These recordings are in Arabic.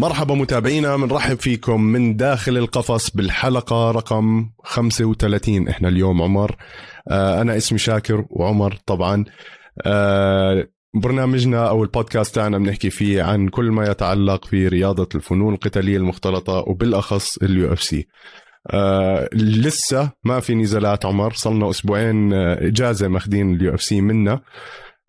مرحبا متابعينا بنرحب فيكم من داخل القفص بالحلقة رقم 35 إحنا اليوم عمر آه أنا اسمي شاكر وعمر طبعا. آه برنامجنا أو البودكاست تاعنا بنحكي فيه عن كل ما يتعلق في رياضة الفنون القتالية المختلطة وبالأخص ال UFC. آه لسه ما في نزالات عمر صلنا أسبوعين آه، إجازة ماخذين ال UFC منا.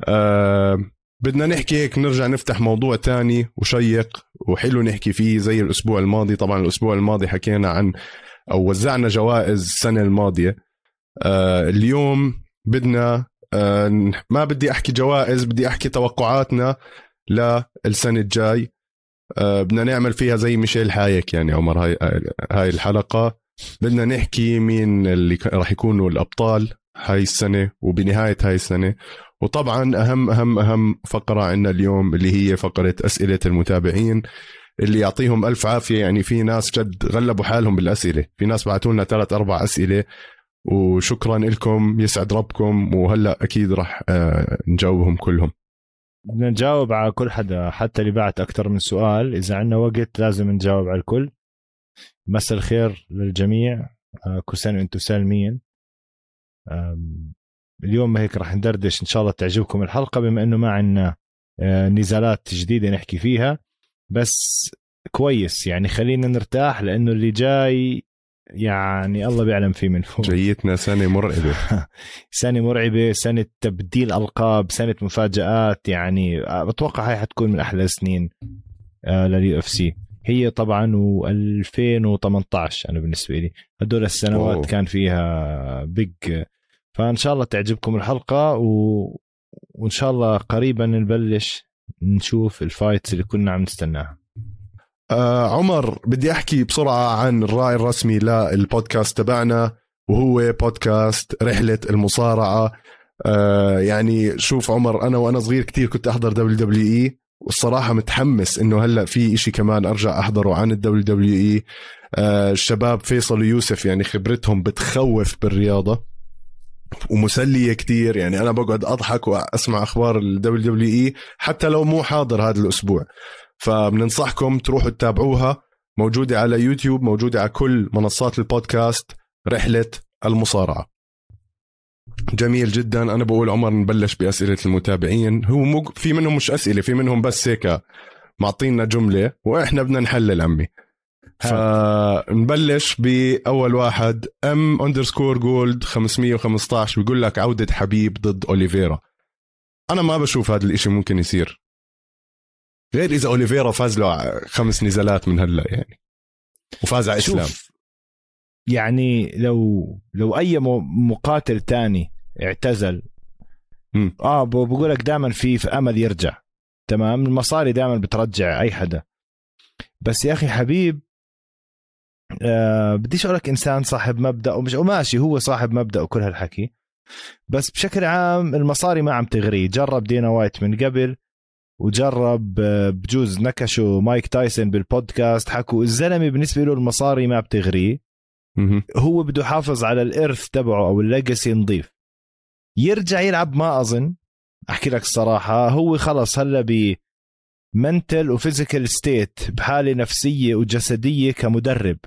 آه بدنا نحكي هيك نرجع نفتح موضوع تاني وشيق وحلو نحكي فيه زي الأسبوع الماضي. طبعا الأسبوع الماضي حكينا عن أو وزعنا جوائز السنة الماضية. آه اليوم بدنا آه ما بدي أحكي جوائز بدي أحكي توقعاتنا للسنة الجاي. آه بدنا نعمل فيها زي ميشيل حايك يعني عمر. هاي هاي الحلقة بدنا نحكي مين اللي راح يكونوا الأبطال هاي السنة وبنهاية هاي السنة. وطبعا اهم اهم أهم فقرة عندنا اليوم اللي هي فقرة أسئلة المتابعين اللي يعطيهم ألف عافية. يعني في ناس جد غلبوا حالهم بالأسئلة. في ناس بعثوا لنا ثلاث أربع أسئلة وشكرا لكم. يسعد ربكم. وهلأ أكيد راح آه، نجاوبهم كلهم. بدنا نجاوب على كل حدا حتى اللي بعت أكثر من سؤال. إذا عندنا وقت لازم نجاوب على الكل. مساء الخير للجميع. آه، كل سنه وأنتم سالمين اليوم هيك راح ندردش. إن شاء الله تعجبكم الحلقة بما إنه ما عندنا آه، نزالات جديدة نحكي فيها. بس كويس يعني خلينا نرتاح لأنه اللي جاي يعني الله بيعلم فيه من فوق. جايتنا سنة مرعبة. سنة مرعبة سنة تبديل ألقاب سنة مفاجآت يعني آه، بتوقع هاي حتكون من أحلى السنين آه، لل UFC هي طبعا و2018 أنا بالنسبة لي. هدول السنوات أوه. كان فيها big فإن شاء الله تعجبكم الحلقة و... وإن شاء الله قريبا نبلش نشوف ال fights اللي كنا عم نستناها. آه عمر بدي أحكي بسرعة عن الراعي الرسمي للبودكاست تبعنا وهو بودكاست رحلة المصارعة. آه يعني شوف عمر أنا وأنا صغير كتير كنت أحضر WWE والصراحة متحمس إنه هلأ في إشي كمان أرجع أحضره عن ال WWE. آه الشباب فيصل ويوسف يعني خبرتهم بتخوف بالرياضة. ومسلية كتير. يعني أنا بقعد أضحك وأسمع أخبار ال WWE حتى لو مو حاضر هذا الأسبوع. فبننصحكم تروحوا تتابعوها. موجودة على يوتيوب موجودة على كل منصات البودكاست. رحلة المصارعة. جميل جدا. أنا بقول عمر نبلش بأسئلة المتابعين. هو مو في منهم مش أسئلة في منهم بس هيك معطينا جملة. وإحنا بدنا نحلل عمي. فنبلش بأول واحد M underscore Gold 515 بيقول لك عودة حبيب ضد أوليفيرا. أنا ما بشوف هذا الإشي ممكن يصير. غير إذا أوليفيرا فاز له خمس نزالات من هلا يعني. وفاز على إسلام. يعني لو لو أي مقاتل تاني اعتزل م. آه بقول لك دائما في, في أمل يرجع. تمام؟ المصاري دائما بترجع أي حدا. بس يا أخي حبيب آه بديش أقول لك إنسان صاحب مبدأ ومش وماشي هو صاحب مبدأ وكل هالحكي. بس بشكل عام المصاري ما عم تغريه جرب دينا وايت من قبل وجرب آه، بجوز نكشوا مايك تايسون بالبودكاست. حكوا الزلمة بالنسبة له المصاري ما بتغريه هو بده يحافظ على الإرث تبعه أو ال legacy نظيف يرجع يلعب ما أظن. أحكي لك الصراحة هو خلص هلا ب mental و physical state بحالة نفسية وجسدية كمدرب.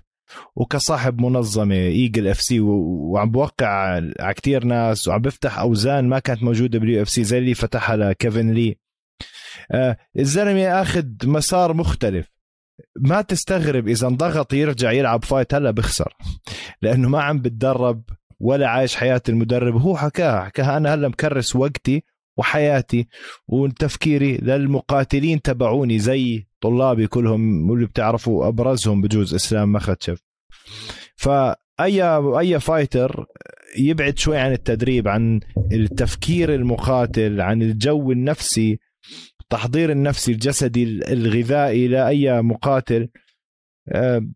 وكصاحب منظمة إيجل إف سي وعم بوقع على كثير ناس وعم بفتح أوزان ما كانت موجودة باليو إف سي زي اللي فتحها لكيفن لي. آه الزلمة أخذ مسار مختلف. ما تستغرب إذا انضغط يرجع يلعب fight هلا بخسر لأنه ما عم بتدرب ولا عايش حياة المدرب. هو حكاها حكاها أنا هلا مكرس وقتي وحياتي وتفكيري للمقاتلين تبعوني زي طلابي كلهم واللي بتعرفوا أبرزهم بجوز إسلام مخاتشيف فأي أي fighter يبعد شوي عن التدريب عن التفكير المقاتل عن الجو النفسي التحضير النفسي الجسدي الغذائي لأي مقاتل. آه،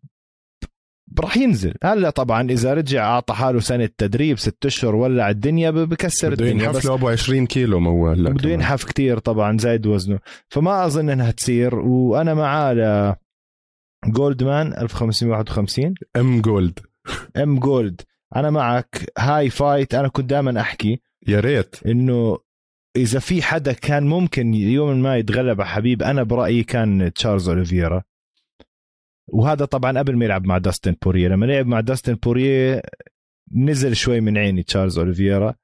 راح ينزل. هلا طبعا إذا رجع أعطى حاله سنة تدريب ست أشهر ولع الدنيا بكسر الدنيا. بده ينحف له أبو 20 كيلو موال بده ينحف كثير طبعا زايد وزنه. فما أظن إنها تصير وأنا معاه ل جولدمان 1551 ام جولد ام جولد أنا معك هاي فايت أنا كنت دائما أحكي يا ريت. إنه إذا في حدا كان ممكن يوم ما يتغلب على حبيب أنا برأيي كان تشارلز أوليفيرا. وهذا طبعا قبل ما يلعب مع داستن بورييه لما لعب مع داستن بورييه نزل شوي من عيني تشارلز اوليفيرا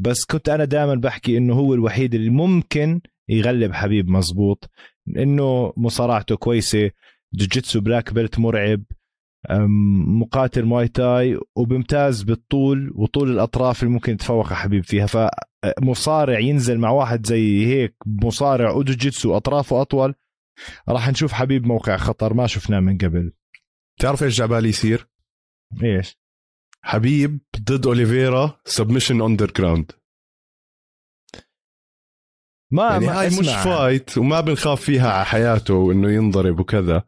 بس كنت أنا دائما بحكي إنه هو الوحيد اللي ممكن يغلب حبيب مزبوط. إنه مصارعته كويسة جوجيتسو black belt مرعب مقاتل مواي تاي وبمتاز بالطول وطول الأطراف اللي ممكن يتفوق حبيب فيها. فمصارع ينزل مع واحد زي هيك مصارع وجوجيتسو أطرافه أطول. راح نشوف حبيب موقع خطر ما شفناه من قبل. تعرف إيش جاي عبالي يصير؟ إيش؟ حبيب ضد أوليفيرا Submission Underground ما يعني ما هاي مش fight وما بنخاف فيها على حياته وإنه ينضرب وكذا.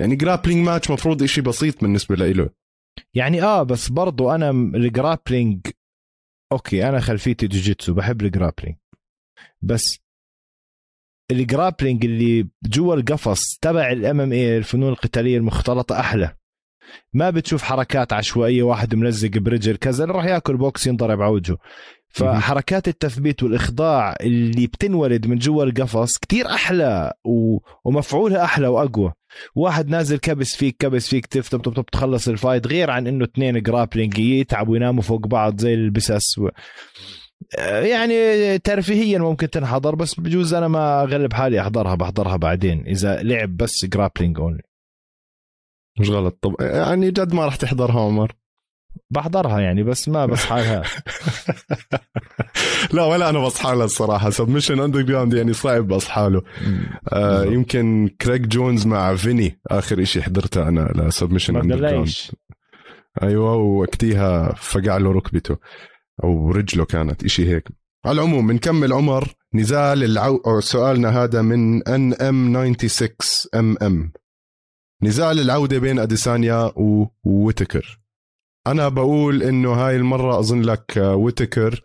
يعني grappling match مفروض إشي بسيط بالنسبة له. يعني آه بس برضو أنا ال grappling okay أنا خلفيتي جوجيتسو بحب ال grappling بس ال grappling اللي جوا القفص تبع ال MMA الفنون القتالية المختلطة أحلى. ما بتشوف حركات عشوائية واحد ملزق برجل كذا راح ياكل بوكس ينضرب على وجهه فحركات التثبيت والإخضاع اللي بتنولد من جوا القفص كتير أحلى و... ومفعولها أحلى وأقوى. واحد نازل كبس فيك كبس فيك تفتح تخلص ال fight غير عن إنه اثنين grappling يتعبوا ويناموا فوق بعض زي البسس و... يعني ترفيهيا ممكن تنحضر بس بجوز أنا ما أغلب حالي أحضرها بحضرها بعدين إذا لعب بس grappling only مش غلط. طب يعني جد ما راح تحضرها عمر؟ بحضرها يعني بس ما بصحى لها. لا ولا أنا بصحى لها الصراحة. Submission Underground يعني صعب اصحى له. آه يمكن كريج جونز مع فيني آخر شيء حضرته أنا ل Submission Underground أيوه وقتيها فقع له ركبته. أو رجله كانت إشي هيك. على العموم بنكمل عمر. نزال العو... سؤالنا هذا من ان ام 96 ام ام نزال العودة بين أديسانيا وويتكر. أنا بقول إنه هاي المرة أظن لك ويتكر.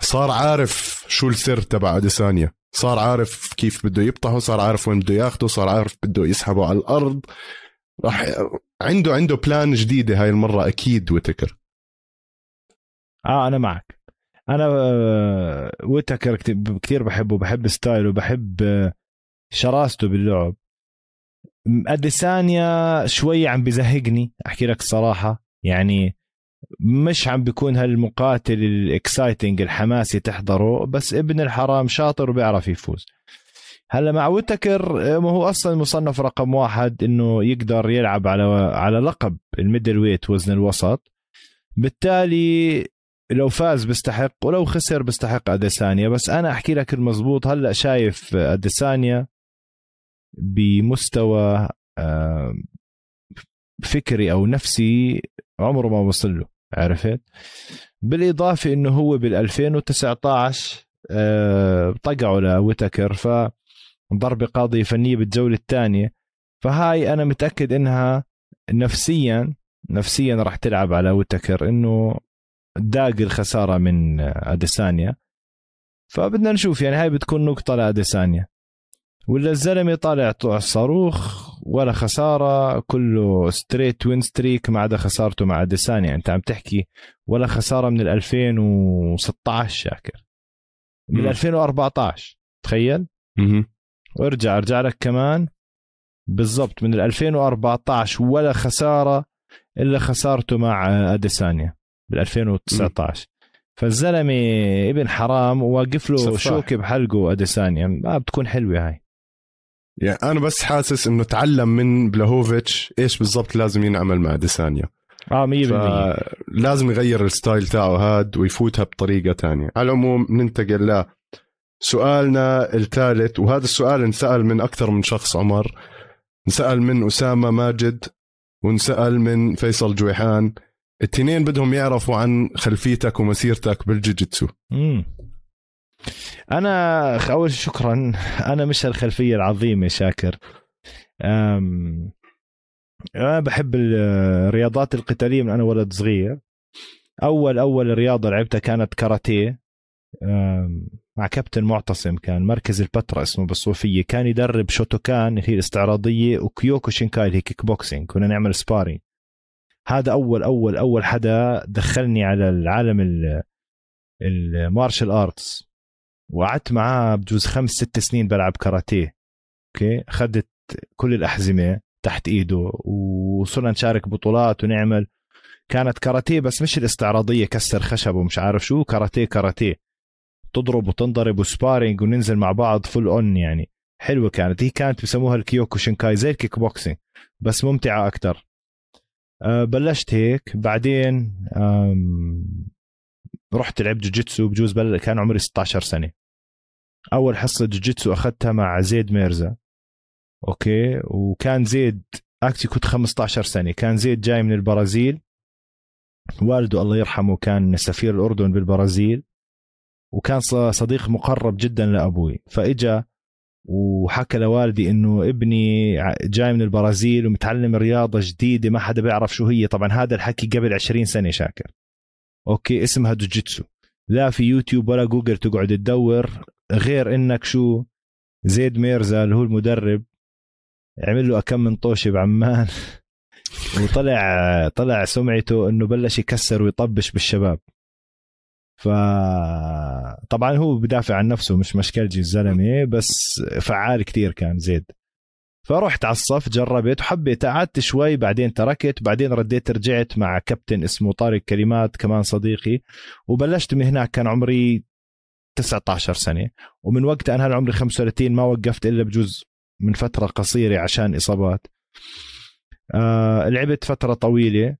صار عارف شو السر تبع أديسانيا. صار عارف كيف بده يبطحه صار عارف وين بده ياخده صار عارف بده يسحبه على الأرض. راح عنده عنده plan جديدة هاي المرة أكيد ويتكر. آه أنا معك. أنا آه، ويتكر كثير بحبه بحب style ه بحب آه، شراسته باللعب. اديسانيا شوي عم بزهقني أحكي لك الصراحه يعني مش عم بيكون هالمقاتل ال exciting الحماسي تحضره بس ابن الحرام شاطر وبيعرف يفوز. هلأ مع ويتكر ما هو أصلا مصنف رقم واحد إنه يقدر يلعب على على لقب الميدل ويت وزن الوسط. بالتالي لو فاز بيستحق ولو خسر بيستحق أديسانيا. بس أنا أحكي لك المزبوط هلأ شايف أديسانيا بمستوى فكري أو نفسي عمره ما وصل له عرفت؟ بالإضافة إنه هو بال 2019 طقعوا لويتكر ف ضربه قاضية فنية بالجولة الثانية. فهاي أنا متأكد إنها نفسيا نفسيا راح تلعب على ويتكر إنه داق الخسارة من أديسانيا. فبدنا نشوف يعني هاي بتكون نقطة لأديسانيا. ولا الزلمة طالع صاروخ ولا خسارة كله straight win streak ما عدا خسارته مع أديسانيا. أنت عم تحكي ولا خسارة من 2016 شاكر. من 2014 تخيل؟ وارجع ارجع لك كمان. بالضبط من 2014 ولا خسارة إلا خسارته مع أديسانيا. بال 2019 فالزلمة ابن حرام وواقف له شوكه بحلقه أديسانيا. ما بتكون حلوة هاي. يعني أنا بس حاسس إنه تعلم من بلاهوفيتش إيش بالضبط لازم ينعمل مع ديسانيا آه 100% لازم يغير ال style تاعه هاد ويفوتها بطريقة تانية. على العموم ننتقل ل سؤالنا الثالث وهذا السؤال انسأل من أكثر من شخص عمر. انسأل من أسامة ماجد وانسأل من فيصل جويحان. التنين بدهم يعرفوا عن خلفيتك ومسيرتك بالجوجيتسو أنا أول شكرا أنا مش الخلفية العظيمة شاكر. أم... أنا بحب الرياضات القتالية من أنا ولد صغير. أول أول رياضة لعبتها كانت كاراتيه. مع كابتن معتصم كان مركز البتراء اسمه بالصوفية. كان يدرب شوتوكان هي الاستعراضيه وكيوكوشينكاي اللي هي كيك بوكسينج كنا نعمل sparring هذا اول اول أول حدا دخلني على العالم ال martial arts وقعدت معاه بجوز خمس ست سنين بلعب كاراتيه. okay؟ اخذت كل الأحزمة تحت إيده. وصرنا نشارك بطولات ونعمل. كانت كاراتيه بس مش الاستعراضية كسر خشب ومش عارف شو. كاراتيه كاراتيه. تضرب وتنضرب و sparring وننزل مع بعض full on يعني. حلوة كانت. هي كانت بسموها الكيوكو شينكاي زي ال kick boxing بس ممتعة أكثر بلشت هيك. بعدين رحت لعبت جوجيتسو بجوز بل كان عمري 16 سنة. أول حصة جوجيتسو أخذتها مع زيد ميرزا. okay؟ وكان زيد actually كنت 15 سنة. كان زيد جاي من البرازيل. والده الله يرحمه كان سفير الأردن بالبرازيل. وكان صديق مقرب جدا لأبوي. فإجا وحكى لوالدي إنه ابني جاي من البرازيل ومتعلم رياضة جديدة ما حدا بيعرف شو هي. طبعا هذا الحكي قبل 20 سنة شاكر. okay اسمها جوجيتسو. لا في يوتيوب ولا جوجل تقعد تدور غير إنك شو زيد ميرزا اللي هو المدرب عمل له كم من طوشة بعمان. وطلع طلع سمعته إنه بلش يكسر ويطبش بالشباب. ف طبعا هو بدافع عن نفسه مش مشكلجي الزلمة بس فعال كتير كان زيد. فرحت على الصف جربت وحبيت قعدت شوي بعدين تركت بعدين رديت رجعت مع كابتن اسمه طارق كلمات كمان صديقي وبلشت من هناك كان عمري 19 سنة ومن وقتها أنا عمري 35 ما وقفت إلا بجوز من فترة قصيرة عشان إصابات. آه لعبت فترة طويلة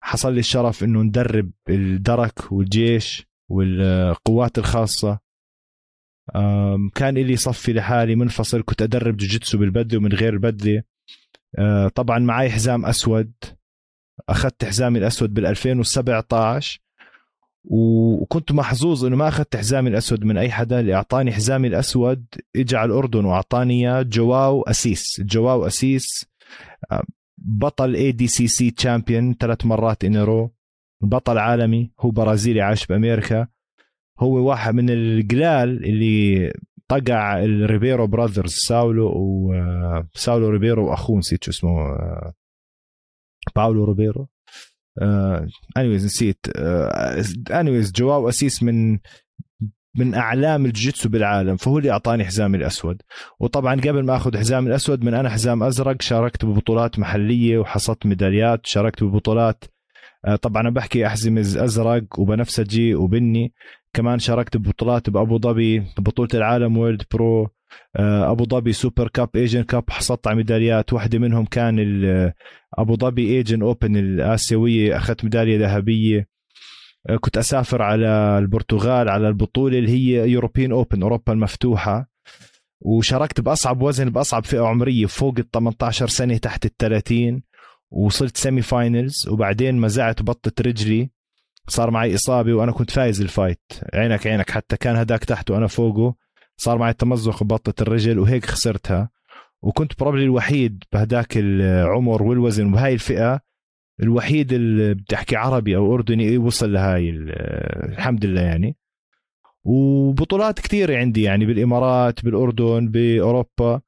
حصل لي الشرف إنه ندرب الدرك والجيش والقوات الخاصة. كان لي صفي لحالي منفصل كنت أدرب جوجيتسو بالبدله ومن غير البدله آه، طبعا معي حزام أسود. أخذت حزامي الأسود بال 2017 وكنت محظوظ إنه ما أخذت حزامي الأسود من أي حدا اللي أعطاني حزامي الأسود اجى على الأردن وأعطاني إياه جواو أسيس. جواو أسيس بطل ADCC champion ثلاث مرات انيرو بطل عالمي هو برازيلي عايش بأمريكا. هو واحد من القلال اللي طقع الريبيرو brothers ساولو وساولو ريبيرو وأخوه نسيت شو اسمه باولو ريبيرو. anyways نسيت. anyways جواو أسيس من من أعلام الجيتسو بالعالم فهو اللي أعطاني حزامي الأسود. وطبعا قبل ما آخذ حزامي الأسود من أنا حزام أزرق شاركت ببطولات محلية وحصلت ميداليات شاركت ببطولات آه، طبعا بحكي احزمه أزرق وبنفسجي وبني. كمان شاركت ببطولات بأبو ظبي بطولة العالم World Pro آه، أبو ظبي Super Cup Asian Cup حصلت على ميداليات. واحدة منهم كان أبو ظبي Asian Open الآسيوية أخذت ميدالية ذهبية. آه، كنت أسافر على البرتغال على البطولة اللي هي European Open أوروبا المفتوحة. وشاركت بأصعب وزن بأصعب فئة عمرية فوق ال 18 سنة تحت ال 30 وصلت semi finals وبعدين مزعت بطة رجلي. صار معي إصابة وأنا كنت فايز ال fight عينك عينك حتى كان هداك تحت وأنا فوقه. صار معي تمزق ببطه الرجل وهيك خسرتها. وكنت probably الوحيد بهداك العمر والوزن. وبهاي الفئة الوحيد اللي بتحكي عربي أو أردني وصل لهاي الحمد لله يعني. وبطولات كثيرة عندي يعني بالإمارات بالأردن بأوروبا.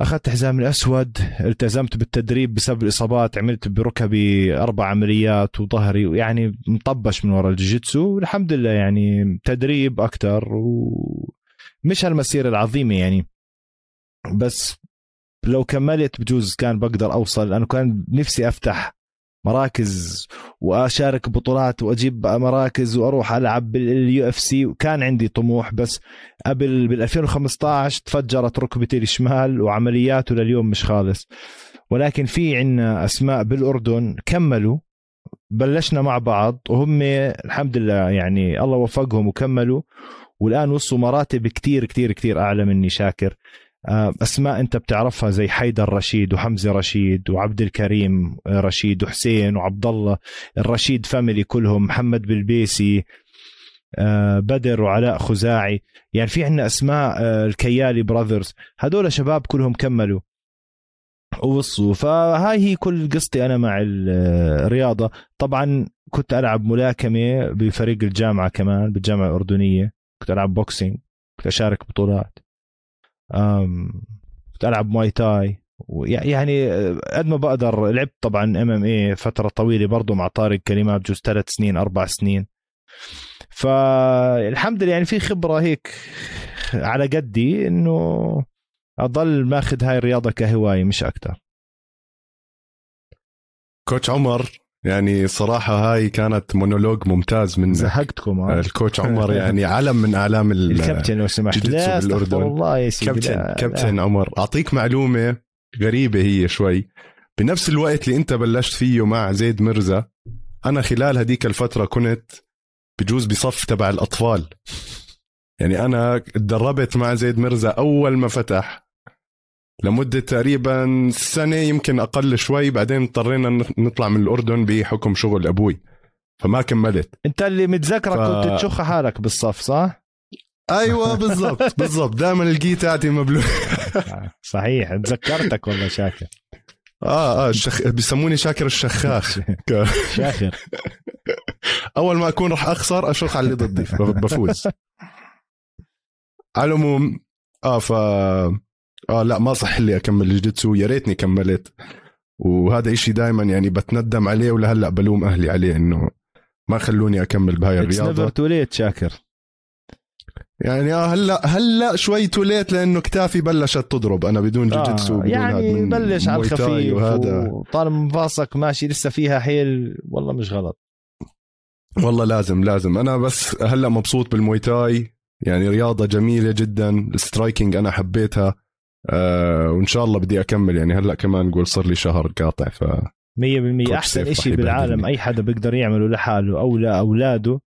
أخذت حزام الأسود التزمت بالتدريب بسبب الإصابات عملت بركبي أربع عمليات وظهري يعني مطبش من وراء الجيتسو. والحمد لله يعني تدريب أكثر ومش هالمسيرة العظيمة يعني. بس لو كملت بجوز كان بقدر أوصل أنا كان نفسي أفتح مراكز وأشارك بطولات وأجيب مراكز وأروح ألعب بال UFC وكان عندي طموح بس قبل بال 2015 تفجرت ركبتي الشمال وعمليات ولليوم مش خالص. ولكن في عنا أسماء بالأردن كملوا بلشنا مع بعض وهم الحمد لله يعني الله وفقهم وكملوا. والآن وصلوا مراتب كتير كتير كتير أعلى مني شاكر. أسماء أنت بتعرفها زي حيدر رشيد وحمزة رشيد وعبد الكريم رشيد وحسين وعبد الله الرشيد family كلهم محمد بلبيسي آه، بدر وعلاء خزاعي. يعني في عندنا أسماء آه، الكيالي brothers هدول شباب كلهم كملوا ووصلوا فهاي هي كل قصتي أنا مع الرياضه طبعا كنت ألعب ملاكمة بفريق الجامعة كمان بالجامعة الأردنية. كنت ألعب boxing كنت أشارك بطولات. ألعب Muay Thai. يعني قد ما بقدر لعبت طبعا MMA فترة طويلة برضه مع طارق كلمات بجوز ثلاث سنين أربع سنين. فالحمد لله يعني في خبرة هيك على قدي إنه أضل ماخذ هاي الرياضة كهواية مش أكثر coach عمر. يعني صراحة هاي كانت مونولوج ممتاز من زهقتكم آه. ال coach عمر يعني علم من أعلام الكابتن لو سمحت. لا بالأردن. الله يا سيدي كابتن لا كابتن لا. عمر أعطيك معلومة غريبة هي شوي. بنفس الوقت اللي أنت بلشت فيه مع زيد مرزا أنا خلال هديك الفترة كنت بجوز بصف تبع الأطفال. يعني أنا تدربت مع زيد مرزا أول ما فتح لمدة تقريبا سنة يمكن أقل شوي بعدين اضطرينا نطلع من الأردن بحكم شغل أبوي فما كملت. أنت اللي متذكرك ف... كنت تشخ حالك بالصف صح؟ أيوه بالضبط بالضبط. دائما الجيتاتي مبلوع صحيح تذكرتك والله شاكر. آه آه الشخ... بيسموني شاكر الشخاخ. شاكر. أول ما أكون راح أخسر أشخ على اللي ضدي بفوز. على العموم آه ف آه لا ما صح لي أكمل الجيتسو يا ريتني كملت. وهذا إشي دائما يعني بتندم عليه ولهلا بلوم أهلي عليه إنه ما خلوني أكمل بهاي الرياضة. too late شاكر. يعني آه هلأ هلأ شوي توليت لأنه كتافي بلشت تضرب. أنا بدون آه، جوجيتسو بدون يعني بلش على الخفيف وهذا. وطالما مفاصلك ماشي لسه فيها حيل والله مش غلط. والله لازم لازم. أنا بس هلأ مبسوط بالمويتاي. يعني رياضة جميلة جدا. ال striking أنا حبيتها. آه وإن شاء الله بدي أكمل. يعني هلأ كمان نقول صار لي شهر قاطع ف 100% أحسن شيء بالعالم أي حدا بيقدر يعمله لحاله أو لاولاده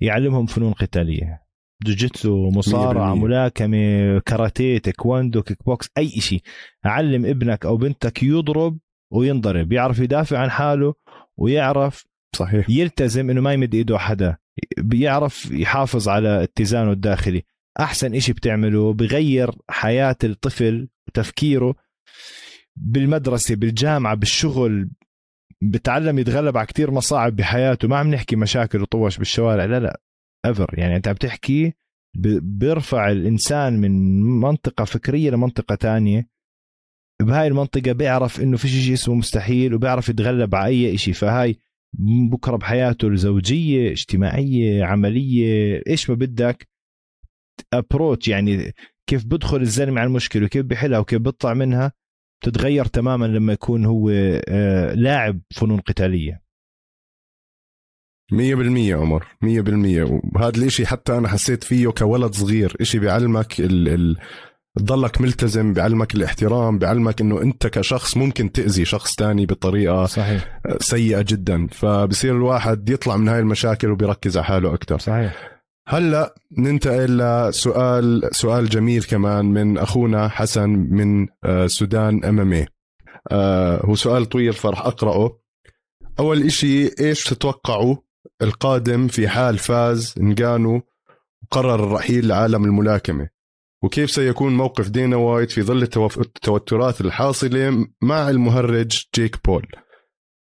يعلمهم فنون قتالية. جوجيتسو مصارعة ملاكمة كاراتيه تايكواندو kickbox أي شيء علم ابنك أو بنتك يضرب وينضرب يعرف يدافع عن حاله ويعرف صحيح. يلتزم إنه ما يمد إيده حدا بيعرف يحافظ على اتزانه الداخلي. أحسن إشي بتعمله بغير حياة الطفل وتفكيره بالمدرسة بالجامعة بالشغل بتعلم يتغلب على كتير مصاعب بحياته. ما عم نحكي مشاكل وطوش بالشوارع لا لا ever يعني أنت عم تحكي بيرفع الإنسان من منطقة فكرية لمنطقة تانية. بهاي المنطقة بيعرف إنه في شيء اسمه مستحيل وبيعرف يتغلب على أي شيء فهاي بكرة بحياته الزوجية اجتماعية عملية إيش ما بدك. approach يعني كيف بدخل الزلمة على المشكلة وكيف بحلها وكيف بيطلع منها تتغير تماما لما يكون هو آه، لاعب فنون قتالية. مية بالمية عمر مية بالمية. وهذا الإشي حتى أنا حسيت فيه كولد صغير إشي بيعلمك ال ال تضلك ملتزم بيعلمك الاحترام بيعلمك إنه أنت كشخص ممكن تأذي شخص تاني بطريقة صحيح. سيئة جدا. فبصير الواحد يطلع من هاي المشاكل وبيركز على حاله أكثر صحيح. هلا ننتقل لسؤال سؤال جميل كمان من أخونا حسن من آه، سودان إم إم اي هو سؤال طويل فرح أقرأه. أول إشي إيش تتوقعوا القادم في حال فاز نجانو وقرر الرحيل لعالم الملاكمة؟ وكيف سيكون موقف دانا وايت في ظل التوترات الحاصلة مع المهرج جيك بول؟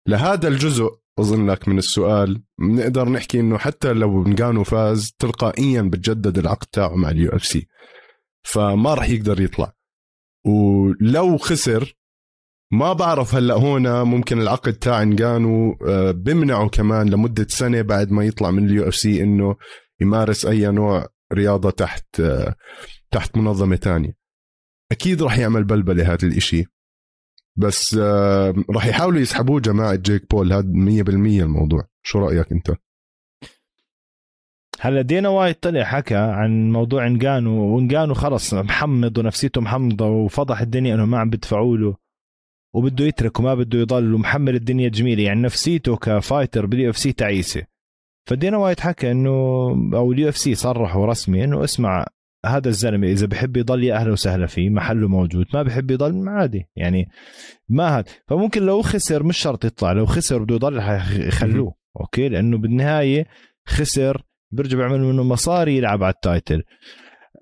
لهذا الجزء اظن لك من السؤال بنقدر نحكي إنه حتى لو نجانو فاز تلقائيا بتجدد العقد تاعه مع ال UFC. فما راح يقدر يطلع. ولو خسر ما بعرف هلأ هون ممكن العقد تاع نجانو آه، بمنعه كمان لمدة سنة بعد ما يطلع من ال UFC إنه يمارس أي نوع رياضة تحت آه، تحت منظمة تانية. أكيد راح يعمل بلبلة هذا الإشي. بس آه، راح يحاولوا يسحبوه جماعة جيك بول هذا 100% الموضوع. شو رأيك أنت؟ هلا دانا وايت طلع حكى عن موضوع انجانو وانجانو خلص محمض ونفسيته محمضة وفضح الدنيا إنه ما عم بدفعوا له وبده يترك وما بده يضل ومحمل الدنيا جميلة. يعني نفسيته ك fighter بال UFC تعيسة. فدانا وايت حكى إنه أو ال UFC صرحوا رسمي إنه اسمع هذا الزلمة إذا بحب يضل يا أهلا وسهلا فيه محله موجود ما بحب يضل عادي يعني ما هذا. فممكن لو خسر مش شرط يطلع لو خسر بده يضل يخلوه أوكي؟ لأنه بالنهاية خسر بيرجع بيعمل منه مصاري يلعب على ال title.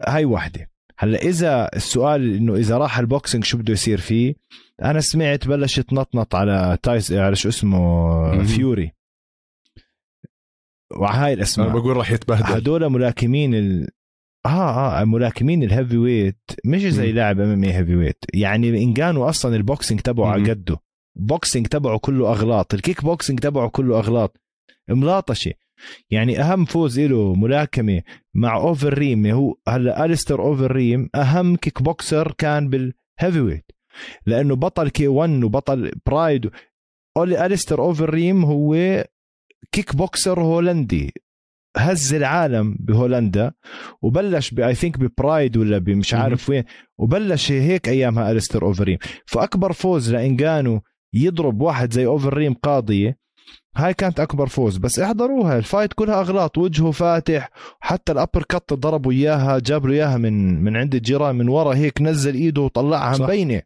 هاي وحدة. هلأ إذا السؤال إنه إذا راح ال boxing شو بده يصير فيه؟ أنا سمعت بلش تنطنط على تايس على شو اسمه فيوري. وهاي الأسماء. أنا بقول راح يتبهدل. هدول ملاكمين ال... آه آه ملاكمين ال heavyweight مش زي لاعب MMA heavyweight يعني انجانو أصلا ال boxing تبعه على قده boxing تبعه كله أغلاط. الكيك بوكسينج تبعه كله أغلاط. ملاطشه يعني أهم فوز له ملاكمة مع أوفريم هو هلا أليستر أوفريم أهم kickboxer كان بال heavyweight لأنه بطل K-1 وبطل Pride. أولي أليستر أوفريم هو kickboxer هولندي. هز العالم بهولندا وبلش I think ب Pride ولا بمش عارف وين وبلش هيك ايامها أليستر أوفريم. فأكبر فوز لانجانو يضرب واحد زي أوفريم قاضية هاي كانت أكبر فوز. بس احضروها ال fight كلها أغلاط وجهه فاتح حتى ال uppercut ضربوا إياها جاب له إياها من من عند الجيران من ورا هيك نزل إيده وطلعها مبينه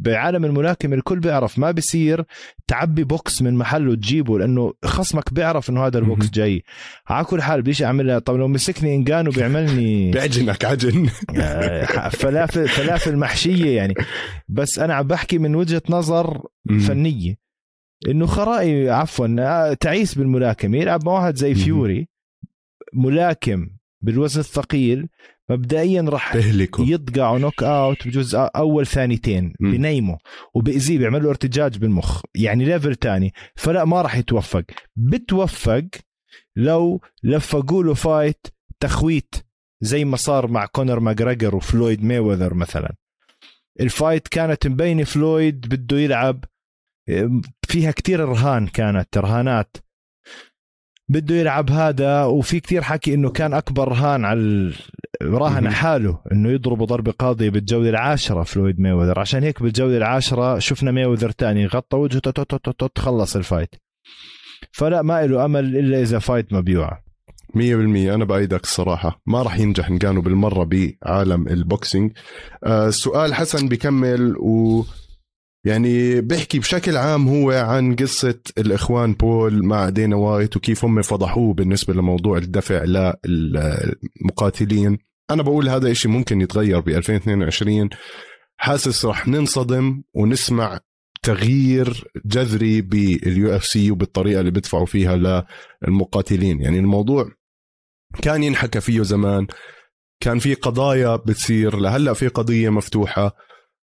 بعالم الملاكمه الكل بيعرف ما بصير تعبي بوكس من محله تجيبه لأنه خصمك بيعرف إنه هذا البوكس جاي. على كل حال بديش اعملها طب لو مسكني إنجانو بيعملني بيعجنك عجن. فلافل فلافل محشية يعني. بس أنا عم بحكي من وجهة نظر فنية. إنه خرائي عفوا تعيس بالملاكمه يلعب مع واحد زي فيوري ملاكم بالوزن الثقيل مبدئيا راح يصقعه knockout بجوز أول ثانيتين بنيمه وباذيه بيعمل له ارتجاج بالمخ يعني level تاني. فلا ما راح يتوفق. بتوفق لو لفقوا له fight تخويت زي ما صار مع كونر ماجريجر وفلويد مايويذر مثلا. ال fight كانت مبينة فلويد بده يلعب فيها كتير رهان كانت رهانات. بده يلعب هذا وفي كتير حكي إنه كان أكبر رهان على راهن حاله إنه يضربه ضربه قاضيه بالجولة العاشرة فلويد مايويذر عشان هيك بالجولة العاشرة شفنا مايويذر تاني غطى وجهه تخلص ال fight. فلا ما له أمل إلا إذا fight مبيوعة. مية بالمية. أنا بأيدك الصراحة. ما راح ينجح نجانو بالمرة بعالم ال boxing. آه سؤال حسن بكمل و يعني بيحكي بشكل عام هو عن قصة الإخوان بول مع دانا وايت وكيف هم فضحوه بالنسبة لموضوع الدفع للمقاتلين. أنا بقول هذا إشي ممكن يتغير ب 2022 حاسس رح ننصدم ونسمع تغيير جذري بال UFC وبالطريقة اللي بدفعوا فيها للمقاتلين. يعني الموضوع كان ينحكى فيه زمان كان في قضايا بتصير لهلأ في قضية مفتوحة.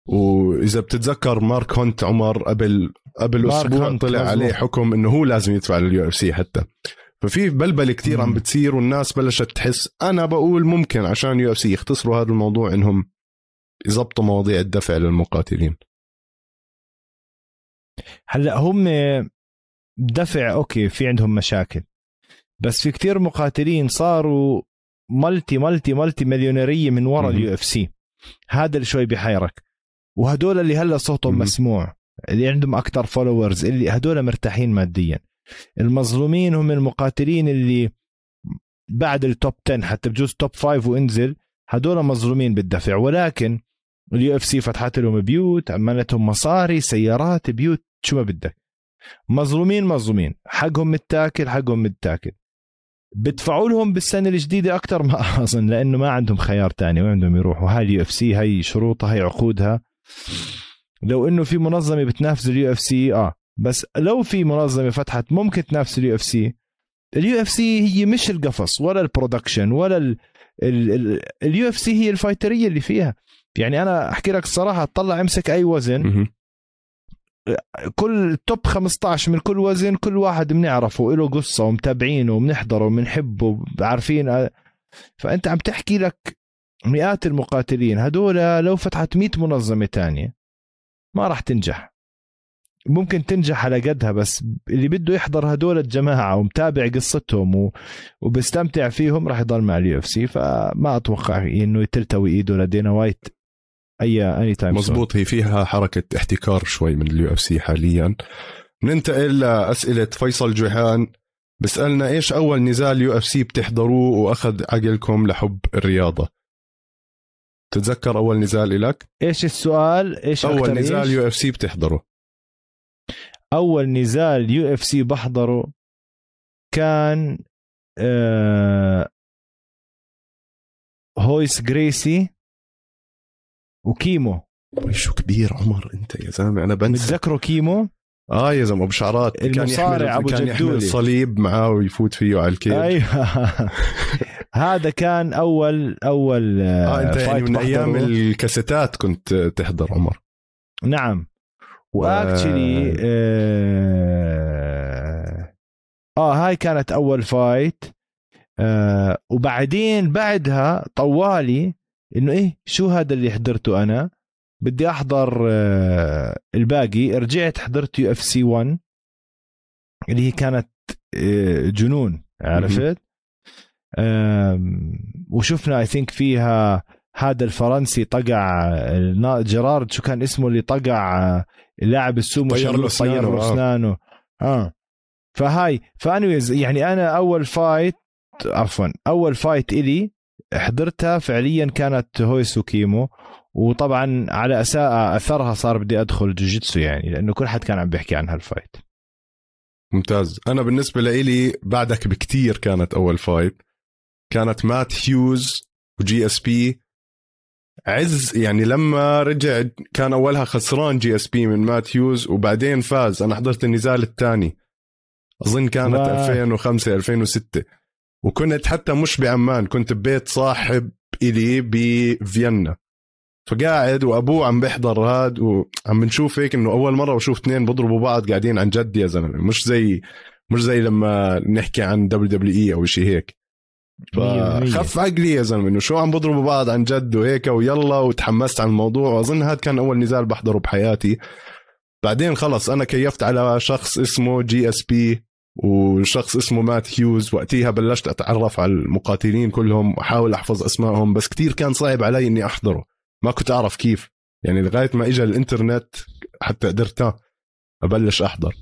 وإذا بتتذكر مارك هانت عمر قبل قبل أسبوع طلع مزبوط. عليه حكم إنه هو لازم يدفع لل UFC حتى. ففي بلبله كثير عم بتصير والناس بلشت تحس. أنا بقول ممكن عشان UFC يختصروا هذا الموضوع إنهم يظبطوا مواضيع الدفع للمقاتلين. هلأ هم دفع okay في عندهم مشاكل. بس في كتير مقاتلين صاروا multi multi multi مليونيرية من وراء ال UFC. هذا اللي شوي بحيرك. وهدول اللي هلأ صوتهم مسموع اللي عندهم أكثر followers اللي هدول مرتاحين ماديا. المظلومين هم المقاتلين اللي بعد ال top 10 حتى بجوز top 5 وانزل هدول مظلومين بالدفع. ولكن ال UFC فتحت لهم بيوت عملتهم مصاري سيارات بيوت شو ما بدك. مظلومين مظلومين. حقهم متاكل حقهم متاكل. بدفعوا لهم بالسنة الجديدة أكثر ما أظن لأنه ما عندهم خيار تاني وين عندهم يروحوا هاي ال UFC هاي شروطها هاي عقودها. لو إنه في منظمة بتنافس ال UFC آه. بس لو في منظمة فتحت ممكن تنافس ال UFC ال UFC هي مش القفص ولا ال production ولا ال UFC هي ال fighter ية اللي فيها. يعني أنا أحكي لك الصراحه طلع أمسك أي وزن. كل top 15 من كل وزن كل واحد بنعرفه له قصة ومتابعينه وبنحضره وبنحبه عارفين فأنت عم تحكي لك مئات المقاتلين. هدول لو فتحت 100 منظمة تانية ما راح تنجح. ممكن تنجح على قدها بس اللي بده يحضر هدول الجماعة ومتابع قصتهم و... وبيستمتع فيهم راح يضل مع ال UFC فما أتوقع إنه تلتوي إيده لدينا وايت اي اني تايم مزبوط هي فيها حركة احتكار شوي من ال UFC حاليا. ننتقل لأسئلة فيصل جوهان بسألنا إيش أول نزال UFC بتحضروه وأخذ عقلكم لحب الرياضة؟ تتذكر أول نزال لك إيش السؤال؟ إيش أول نزال UFC بتحضره. أول نزال UFC بحضره كان آه هويس جرايسي وكيمو. شو كبير عمر أنت يا زلمة. أنا بنسى. متذكره كيمو؟ آه يا زلمة أبو شعرات. كان يحمل ابو كان يحمل صليب معاه ويفوت فيه على ال cage أيوه. هذا كان أول أول آه أنت يعني من أيام الكاسيتات كنت تحضر عمر. نعم. و actually آه... آه هاي كانت أول fight آه وبعدين بعدها طوالي إنه إيه شو هذا اللي حضرته أنا؟ بدي أحضر آه الباقي. رجعت حضرت UFC 1 اللي هي كانت آه جنون عرفت؟ وشفنا I think فيها هذا الفرنسي طقع جيرارد شو كان اسمه اللي طقع اللاعب السومو طير له طير له اسنانه آه. فهاي ف anyways يعني أنا أول fight عفوا أول fight إلي حضرتها فعليا كانت هويس وكيمو. وطبعا على أساس أثرها صار بدي أدخل جوجيتسو يعني لأنه كل حد كان عم بيحكي عن هال fight ممتاز. أنا بالنسبة لي بعدك بكتير كانت أول fight كانت مات هيوز و GSP عز يعني لما رجع كان أولها خسران GSP من مات هيوز وبعدين فاز. أنا حضرت النزال الثاني. أظن كانت و... 2005 2006 وكنت حتى مش بعمان كنت ببيت صاحب إلي بفيينا فقاعد وأبوه عم بيحضر هاد وعم بنشوف هيك إنه أول مرة بشوف اثنين بضربوا بعض قاعدين عن جد يا زلمة. مش زي مش زي لما نحكي عن WWE أو شيء هيك. فخف عقلي يا زلمة إنه شو عم بضربوا بعض عن جد وهيك ويلا وتحمست على الموضوع. وأظن هذا كان أول نزال بحضره بحياتي. بعدين خلص أنا كيفت على شخص اسمه GSP وشخص اسمه مات هيوز. وقتها بلشت أتعرف على المقاتلين كلهم وأحاول أحفظ أسمائهم بس كتير كان صعب علي إني أحضره. ما كنت أعرف كيف. يعني لغاية ما اجى الإنترنت حتى قدرت أبلش أحضر.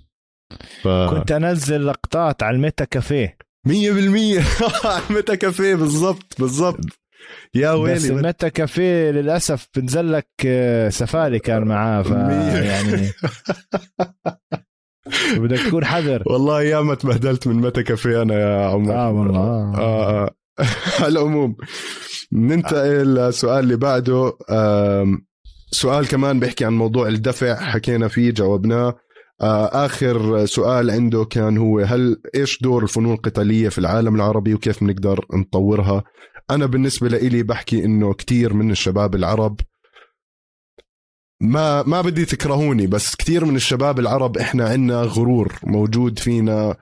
ف... كنت أنزل لقطات على الميتا كافيه. مية بالمية. متى كافيه بالضبط بالضبط. يا ويلي بس متى كافيه للأسف بنزل لك آه، سفالي كان معاه ف يعني بدك تكون حذر. والله يا ما تبهدلت من متى كافيه أنا يا عمر. آه والله. آه. آه. على العموم ننتقل للسؤال اللي بعده. سؤال كمان بيحكي عن موضوع الدفع حكينا فيه جاوبناه. آخر سؤال عنده كان هو هل إيش دور الفنون القتالية في العالم العربي وكيف بنقدر نطورها؟ أنا بالنسبة لي بحكي إنه كثير من الشباب العرب ما ما بدي تكرهوني بس كثير من الشباب العرب إحنا عندنا غرور موجود فينا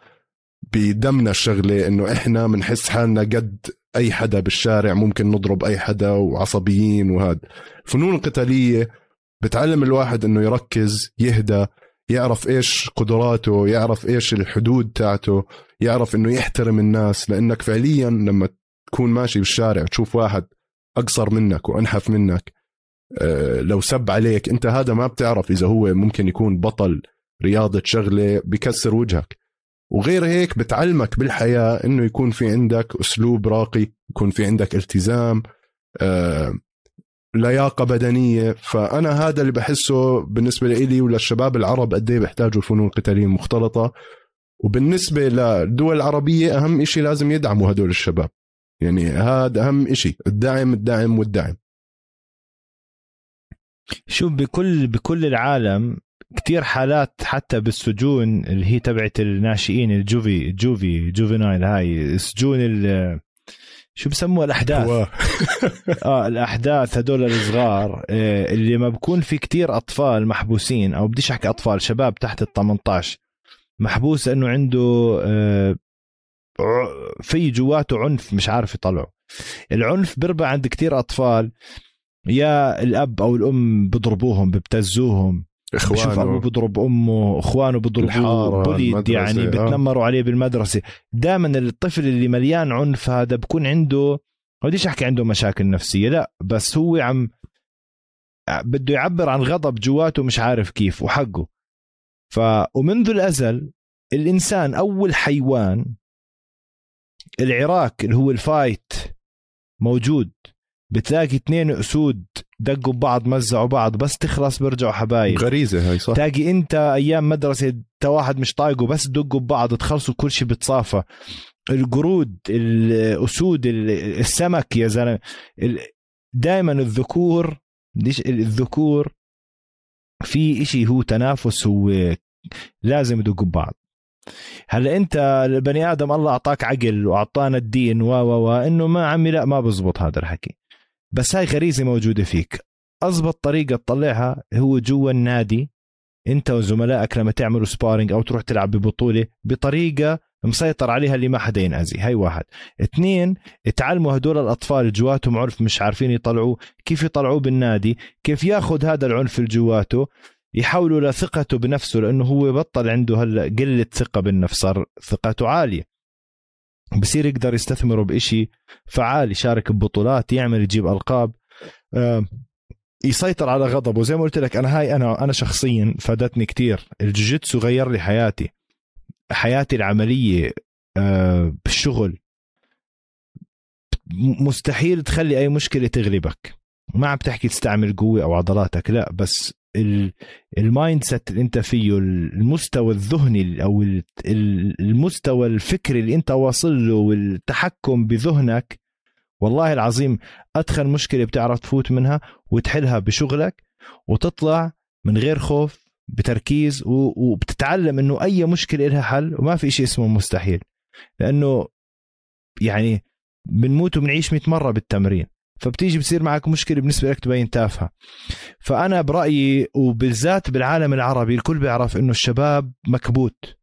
بدمنا الشغلة إنه إحنا بنحس حالنا قد أي حدا بالشارع ممكن نضرب أي حدا وعصبيين وهذا الفنون القتاليه بتعلم الواحد إنه يركز يهدى يعرف إيش قدراته يعرف إيش الحدود تاعته يعرف إنه يحترم الناس لأنك فعليا لما تكون ماشي بالشارع تشوف واحد أقصر منك وأنحف منك أه لو سب عليك أنت هذا ما بتعرف إذا هو ممكن يكون بطل رياضة شغلة بكسر وجهك. وغير هيك بتعلمك بالحياة إنه يكون في عندك أسلوب راقي يكون في عندك التزام أه لياقة بدنية فأنا هذا اللي بحسه بالنسبة لي وللشباب العرب قد إيه بيحتاجوا الفنون القتاليه المختلطه وبالنسبة للدول العربية أهم شيء لازم يدعموا هدول الشباب. يعني هذا أهم شيء الدعم الدعم والدعم. شوف بكل بكل العالم كتير حالات حتى بالسجون اللي هي تبعت الناشئين الجوفي جوفي جوفينايل هاي السجون شو بسموها الأحداث؟ آه الأحداث هدول الصغار آه، اللي ما بكون في كتير أطفال محبوسين أو بديش أحكي أطفال شباب تحت ال 18 محبوس إنه عنده آه، في جواته عنف مش عارف يطلعه. العنف بيربع عند كتير أطفال. يا الأب أو الأم بضربوهم ببتزوهم. إخوانه. بشوف ابوه بضرب أمه إخوانه بضربوه بوليد يعني آه. بتنمروا عليه بالمدرسة. دائما الطفل اللي مليان عنف هذا بكون عنده بديش أحكي عنده مشاكل نفسية لا بس هو عم بده يعبر عن غضب جواته مش عارف كيف وحقه. ف ومنذ الأزل الإنسان أول حيوان العراك اللي هو الفايت موجود بتلاقي اثنين أسود دقوا ببعض مزعوا بعض بس تخلص بيرجعوا حبايب. غريزة هاي صح. تلاقي انت أيام مدرسة انت واحد مش طايقه بس دقوا ببعض تخلصوا كل شيء بتصافى. القرود الأسود السمك يا زلمة. دائما الذكور ليش الذكور في إشي هو تنافس هو لازم يدقوا ببعض هلا انت البني آدم الله أعطاك عقل وأعطانا الدين و و و إنه ما عمي لا ما بزبط هذا الحكي. بس هاي غريزة موجودة فيك. اضبط طريقة تطلعها هو جوا النادي. أنت وزملائك لما تعملوا سبارينج أو تروح تلعب ببطولة بطريقة مسيطر عليها اللي ما حدا ينأذي. هاي واحد. اثنين تعلموا هدول الأطفال جواتهم عنف مش عارفين يطلعوه كيف يطلعوه بالنادي كيف ياخذ هذا العنف اللي جواته يحولوا لثقته بنفسه لأنه هو بطل عنده هلا قلة ثقة بالنفس صار ثقته عالية. بصير يقدر يستثمره بإشي فعال يشارك ببطولات يعمل يجيب ألقاب يسيطر على غضبه. زي ما قلت لك أنا هاي أنا أنا شخصيا فادتني كتير. الجوجيتسو غير لي حياتي. حياتي العملية آه، بالشغل. مستحيل تخلي أي مشكلة تغلبك. ما عم تحكي تستعمل قوة أو عضلاتك لا بس ال mindset اللي انت فيه المستوى الذهني أو المستوى الفكري اللي انت واصل له والتحكم بذهنك والله العظيم أدخل مشكلة بتعرف تفوت منها وتحلها بشغلك وتطلع من غير خوف بتركيز وبتتعلم إنه أي مشكلة لها حل وما في شيء اسمه مستحيل. لأنه يعني بنموت وبنعيش 100 مرة بالتمرين. فبتيجي بصير معك مشكلة بالنسبة لك تبين تافهة. فأنا برأيي وبالذات بالعالم العربي الكل بيعرف إنه الشباب مكبوت.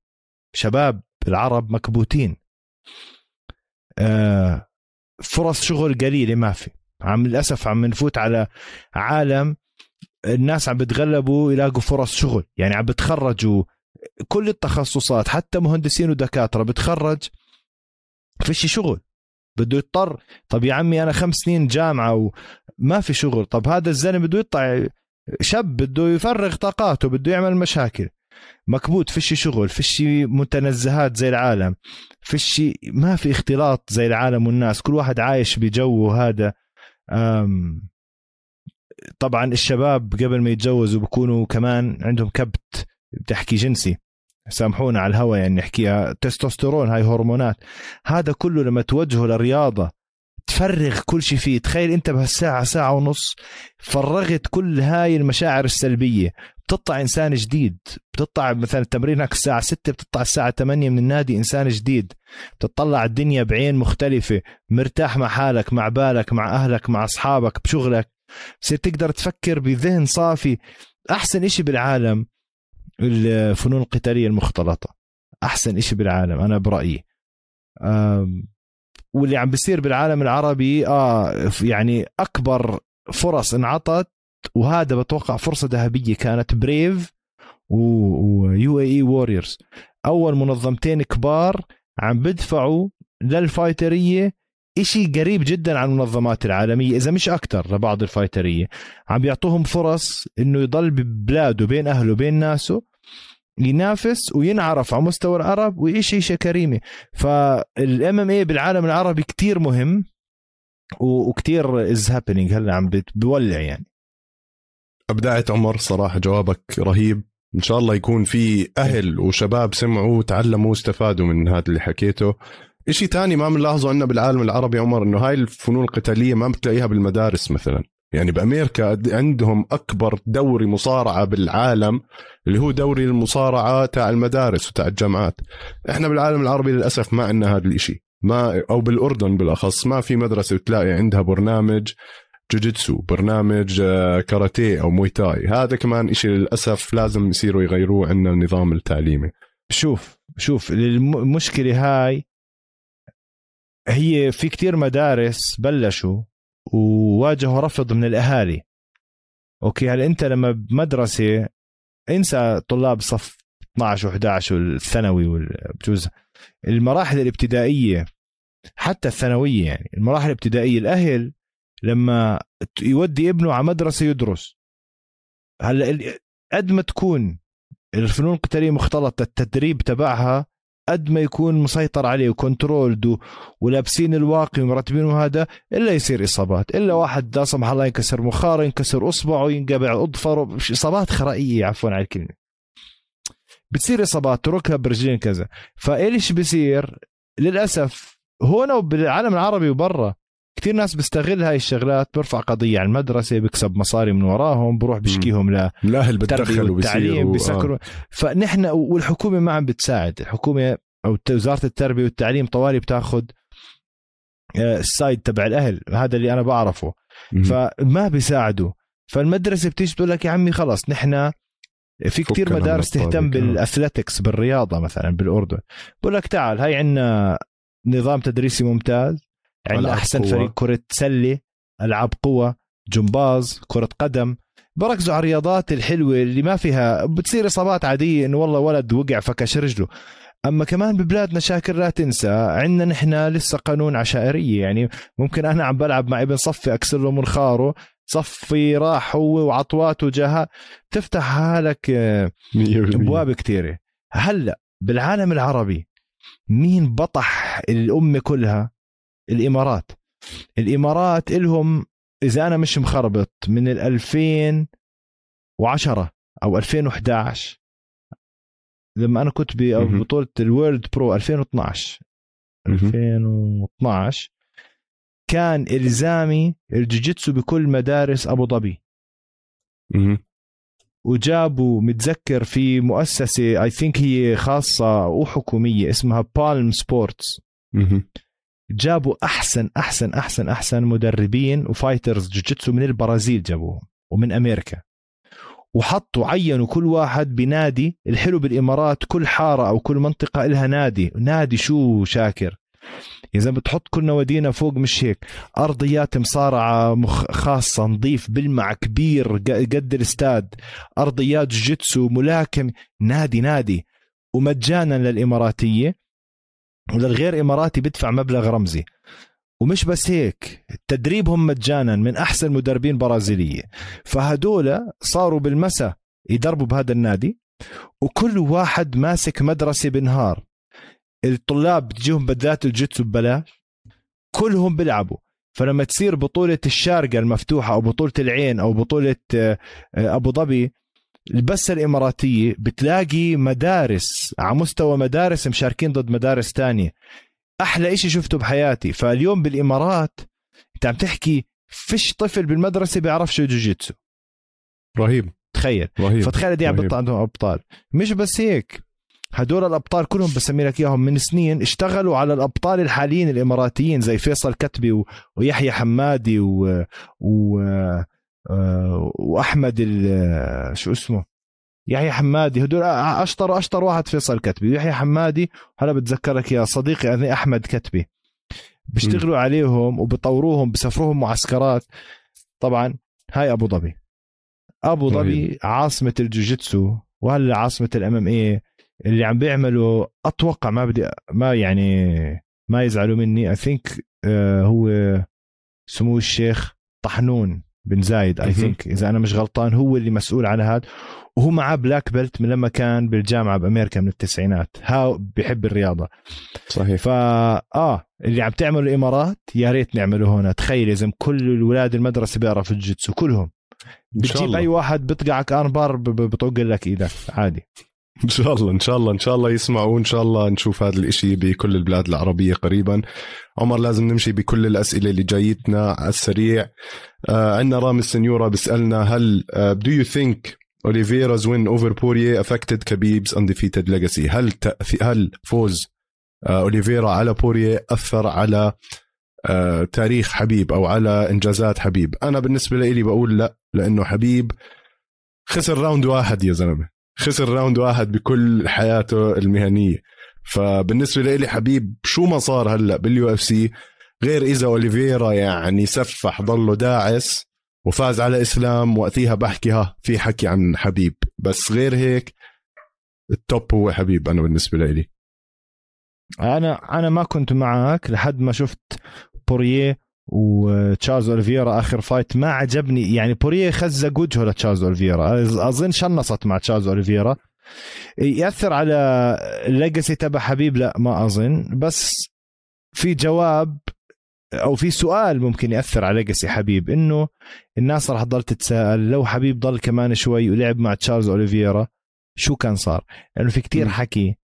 شباب العرب مكبوتين. آه فرص شغل قليلة ما في. عم للأسف عم نفوت على عالم الناس عم بتغلبوا يلاقوا فرص شغل. يعني عم بتخرجوا كل التخصصات حتى مهندسين ودكاترة بتخرج فيش شغل. بده يضطر. طب يا عمي أنا خمس سنين جامعة وما في شغل. طب هذا الزلمة بده يطلع شاب بده يفرغ طاقاته بده يعمل مشاكل. مكبوت فيش شغل فيش متنزهات زي العالم. فيش ما في اختلاط زي العالم والناس. كل واحد عايش بجوه هذا. طبعا الشباب قبل ما يتجوزوا بكونوا كمان عندهم كبت بتحكي جنسي. سامحونا على الهوى يعني نحكيها. تستوستيرون هاي هرمونات. هذا كله لما توجهه للرياضة تفرغ كل شيء فيه. تخيل انت بهالساعة ساعة ونص فرغت كل هاي المشاعر السلبية. بتطلع إنسان جديد. بتطلع مثلا تمرينك الساعة 6 بتطلع الساعة 8 من النادي إنسان جديد. بتطلع الدنيا بعين مختلفة. مرتاح مع حالك مع بالك مع أهلك مع أصحابك بشغلك. بصير تقدر تفكر بذهن صافي. أحسن إشي بالعالم الفنون القتالية المختلطة. أحسن إشي بالعالم أنا برأيي. واللي عم بيصير بالعالم العربي آه يعني أكبر فرص انعطت وهذا بتوقع فرصة ذهبية كانت بريف و UAE Warriors أول منظمتين كبار عم بدفعوا لل fighter ية إشي قريب جدا عن المنظمات العالمية إذا مش أكتر لبعض الفايترية. عم بيعطوهم فرص إنه يضل ببلاده بين أهله بين ناسه ينافس وينعرف على مستوى العرب ويعيش عيشه كريمة. فال MMA بالعالم العربي كتير مهم وكتير is happening هلا عم بولع يعني. أبدعت عمر صراحة جوابك رهيب. إن شاء الله يكون في أهل وشباب سمعوا وتعلموا واستفادوا من هذا اللي حكيته. إشي تاني ما بنلاحظه عندنا بالعالم العربي عمر إنه هاي الفنون القتالية ما بتلاقيها بالمدارس مثلا. يعني بامريكا عندهم أكبر دوري مصارعة بالعالم اللي هو دوري المصارعة تاع المدارس وتاع الجامعات. إحنا بالعالم العربي للأسف ما عندنا هذا الإشي. ما أو بالأردن بالأخص ما في مدرسة بتلاقي عندها برنامج جوجيتسو برنامج آه، كاراتيه أو مويتاي هذا كمان إشي للأسف لازم يصيروا يغيروه عندنا النظام التعليمي. شوف شوف المشكلة هاي هي في كتير مدارس بلشوا وواجهوا رفض من الأهالي. أوكي هل أنت لما بمدرسة انسى طلاب صف 12 و11 والثانوي بجوز المراحل الابتدائية حتى الثانوية يعني المراحل الابتدائية الأهل لما يودي ابنه على مدرسة يدرس. هلا قد ما تكون الفنون القتالية مختلطة التدريب تبعها قد ما يكون مسيطر عليه وكنترولد ولابسين الواقي ومرتبين هذا إلا يصير إصابات. إلا واحد لا سمح الله ينكسر مخارة ينكسر أصبعه ينقبع أظفره. إصابات خرائية عفوا على الكلمة. بتصير إصابات ركب رجلين كذا. فإيش بصير للأسف هون وبالعالم العربي وبرا كثير ناس بيستغل هاي الشغلات بيرفع قضية على المدرسة بيكسب مصاري من وراهم بروح بيشكيهم لا الأهل بتدخلوا والتعليم بيسكروا. آه. فنحن والحكومة ما عم بتساعد الحكومة أو وزارة التربية والتعليم طوالي بتاخذ آه، السايد تبع الأهل هذا اللي أنا بعرفه. فما بيساعدوا. فالمدرسة بتيجي بتقول لك يا عمي خلص نحن في كتير مدارس تهتم بالأثليتكس بالرياضة مثلا بالأردن. بقول لك تعال هاي عندنا نظام تدريسي ممتاز. عندنا أحسن قوة. فريق كرة سله ألعاب قوة جمباز كرة قدم. بركزوا على الرياضات الحلوة اللي ما فيها بتصير إصابات عادية إنه والله ولد وقع فكش رجله. أما كمان ببلادنا شاكر لا تنسى عندنا نحن لسه قانون عشائرية. يعني ممكن أنا عم بلعب مع ابن صفي اكسر له منخاره صفي راح هو وعطواته جاها تفتح حالك آه، أبواب كثيره هلأ بالعالم العربي مين بطح الأمة كلها؟ الإمارات. الإمارات إلهم إذا أنا مش مخربط من ال 2010 أو 2011 لما أنا كنت ببطوله ال World Pro 2012 2012 كان إلزامي الجوجيتسو بكل مدارس أبو ظبي. وجابوا متذكر في مؤسسة I think هي خاصة وحكوميه اسمها Palms Sports جابوا أحسن أحسن أحسن أحسن مدربين و fighters جوجيتسو من البرازيل جابوهم ومن أمريكا. وحطوا عينوا كل واحد بنادي الحلو بالإمارات كل حارة أو كل منطقة لها نادي. نادي شو شاكر؟ إذا بتحط كل نوادينا فوق مش هيك. أرضيات مصارعة مخ خاصة نظيف بلمع كبير قد الاستاد. أرضيات جيتسو ملاكم. نادي نادي. ومجانا للإماراتية. وللغير إماراتي بدفع مبلغ رمزي. ومش بس هيك تدريبهم مجانا من أحسن مدربين برازيلية. فهدول صاروا بالمساء يدربوا بهذا النادي وكل واحد ماسك مدرسة بنهار. الطلاب بتجيهم بدلات الجيتسو ببلاش كلهم بيلعبوا. فلما تصير بطولة الشارقة المفتوحة أو بطولة العين أو بطولة آه، أبو ظبي بس الإماراتية بتلاقي مدارس على مستوى مدارس مشاركين ضد مدارس تانية. أحلى إشي شفته بحياتي. فاليوم بالإمارات أنت عم تحكي فيش طفل بالمدرسة بيعرف شو جوجيتسو. رهيب. تخيل. رهيب. فتخيل دي عم بيطلع عندهم أبطال. مش بس هيك. هدول الأبطال كلهم بسمي لك إياهم من سنين اشتغلوا على الأبطال الحاليين الإماراتيين زي فيصل كتبي و... ويحيى حمادي و... و... آه، وأحمد ال... شو اسمه؟ يحيى حمادي هدول اشطر أشطر واحد فيصل كتبي. يحيى حمادي هلا بتذكرك يا صديقي يعني أحمد كتبي. بيشتغلوا. عليهم وبطوروهم بسفروهم معسكرات. طبعا هاي أبو ظبي. أبو ظبي عاصمة الجوجيتسو وهلا عاصمة الام إم اي اللي عم بيعملوا أتوقع ما بدي ما يعني ما يزعلوا مني. I think uh, هو سمو الشيخ طحنون. بن زايد I think إذا أنا مش غلطان هو اللي مسؤول عن هذا. وهو معاه black belt من لما كان بالجامعة بأمريكا من التسعينات. ها بحب الرياضة. صحيح. فا آه اللي عم تعمله الإمارات يا ريت نعمله هنا. تخيل إذا كل الولاد المدرسة بيعرفوا الجيتسو كلهم. بتجيب أي واحد بيطقعك armbar بطق لك إيدك. عادي. إن شاء الله إن شاء الله إن شاء الله يسمعوا وإن شاء الله نشوف هذا الإشي بكل البلاد العربية قريبا. عمر لازم نمشي بكل الأسئلة اللي جايتنا على السريع. آه عندنا رامي السنيورا بيسألنا هل do you think Oliveira's win over Poirier affected Khabib's undefeated legacy هل هل فوز آه اوليفيرا على بوريه أثر على آه تاريخ حبيب أو على إنجازات حبيب؟ أنا بالنسبة لي بقول لا لأنه حبيب خسر round واحد يا زلمة. خسر round واحد بكل حياته المهنية. فبالنسبة لي حبيب شو ما صار هلأ بال UFC غير إذا أوليفيرا يعني سفح ضله داعس وفاز على إسلام وقتها بحكي ها في حكي عن حبيب. بس غير هيك ال top هو حبيب أنا بالنسبة لي أنا أنا ما كنت معك لحد ما شفت بوريه وتشارلز أوليفيرا آخر fight ما عجبني يعني بوريه خزق وجهه لتشارلز أوليفيرا؟ أظن شنصت مع تشارلز أوليفيرا. يأثر على ال legacy تبع حبيب؟ لا ما أظن. بس في جواب أو في سؤال ممكن يأثر على legacy حبيب إنه الناس راح تضل تتساءل لو حبيب ضل كمان شوي ولعب مع تشارلز أوليفيرا شو كان صار؟ لأنه في كتير حكي.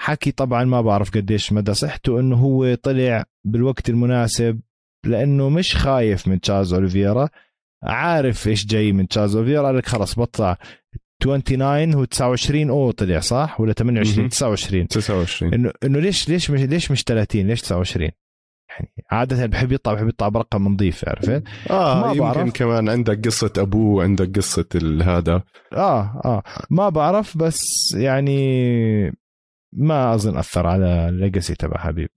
حكي طبعا ما بعرف قديش مدى صحته إنه هو طلع بالوقت المناسب لأنه مش خايف من تشارلز أوليفيرا. عارف إيش جاي من تشارلز أوليفيرا؟ قال لك خلص بطلع. 29 هو 29 أو طلع صح؟ ولا 28 29 29 إنه إنه ليش ليش مش ليش مش 30 ليش 29 يعني عادة بحب يطلع بحب يطلع برقم نظيف عرفت؟ آه ما يمكن بعرف. كمان عندك قصة أبوه عندك قصة هذا. آه آه. ما بعرف بس يعني ما أظن أثر على الليجاسي تبع حبيب.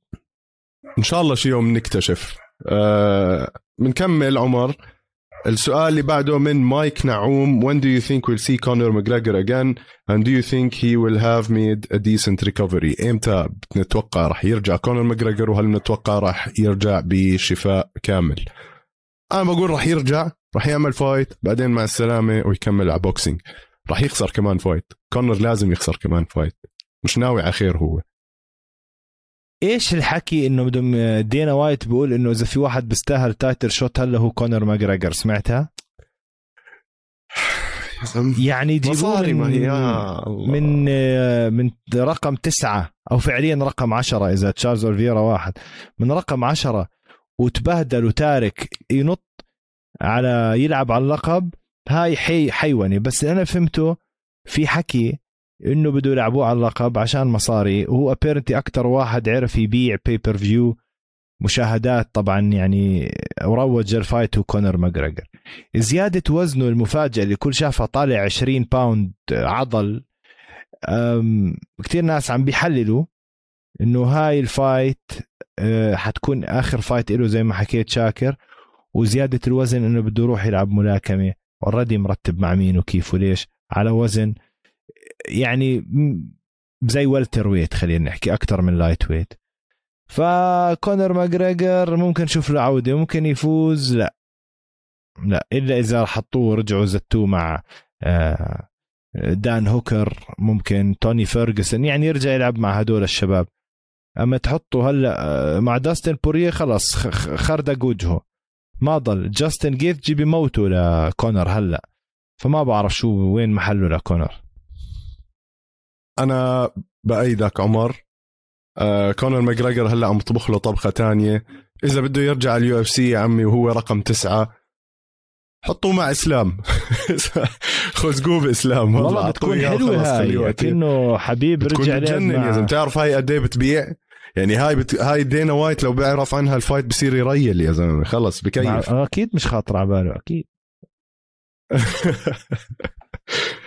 إن شاء الله شي يوم نكتشف. آه بنكمل عمر. السؤال اللي بعده من مايك نعوم. When do you think we'll see Conor McGregor again? And do you think he will have made a decent recovery? إمتى نتوقع راح يرجع كونر ماجريجر وهل نتوقع راح يرجع بشفاء كامل؟ أنا بقول راح يرجع راح يعمل fight بعدين مع السلامة ويكمل على boxing راح يخسر كمان fight كونر لازم يخسر كمان فايت مش ناوي على خير هو. إيش الحكي إنه بدهم دينا وايت بيقول إنه إذا في واحد بيستاهل title shot هلا هو كونر ماجريجر سمعتها؟ يعني يجيبوه من, من من رقم تسعة أو فعليا رقم عشرة إذا تشارلز اولفيرا واحد. من رقم عشرة وتبهدل وتارك ينط على يلعب على اللقب هاي حي حيواني. بس أنا فهمته في حكي إنه بده يلعبوه على اللقب عشان مصاري. وهو apparently أكثر واحد عرف يبيع pay-per-view مشاهدات طبعا يعني وروج ال fight هو كونر ماجريجر. زيادة وزنه المفاجئة اللي كل شافها طالع 20 باوند عضل كثير ناس عم بيحللوا إنه هاي ال fight أه، حتكون آخر فايت له زي ما حكيت شاكر. وزيادة الوزن إنه بده يروح يلعب ملاكمة. already مرتب مع مين وكيف وليش. على وزن يعني زي welterweight خلينا نحكي أكثر من lightweight فكونر ماجريجر ممكن نشوف له عودة ممكن يفوز لا. لا إلا إذا حطوه ورجعوا زتوه مع آه، دان هوكر ممكن توني فيرجسون يعني يرجع يلعب مع هدول الشباب. أما تحطه هلا آه، مع داستن بوريه خلص خردق وجهه. ما ضل. جاستن جيت بموته لكونر هلا. فما بعرف شو وين محله لكونر. أنا بايدك عمر. آه كونر ماجريجر هلأ عم طبخ له طبخة تانية. إذا بده يرجع ال UFC يا عمي وهو رقم تسعة حطوه مع إسلام. خزقوه باسلام والله بتكون حلوة هاي كأنه حبيب رجع بتجنن يا زلمة. بتعرف هاي قد إيه بتبيع؟ يعني هاي بت... هاي دينا وايت لو بيعرف عنها ال fight بصير يريل يا زلمة. خلص بكيف. أكيد مش خاطر على باله أكيد.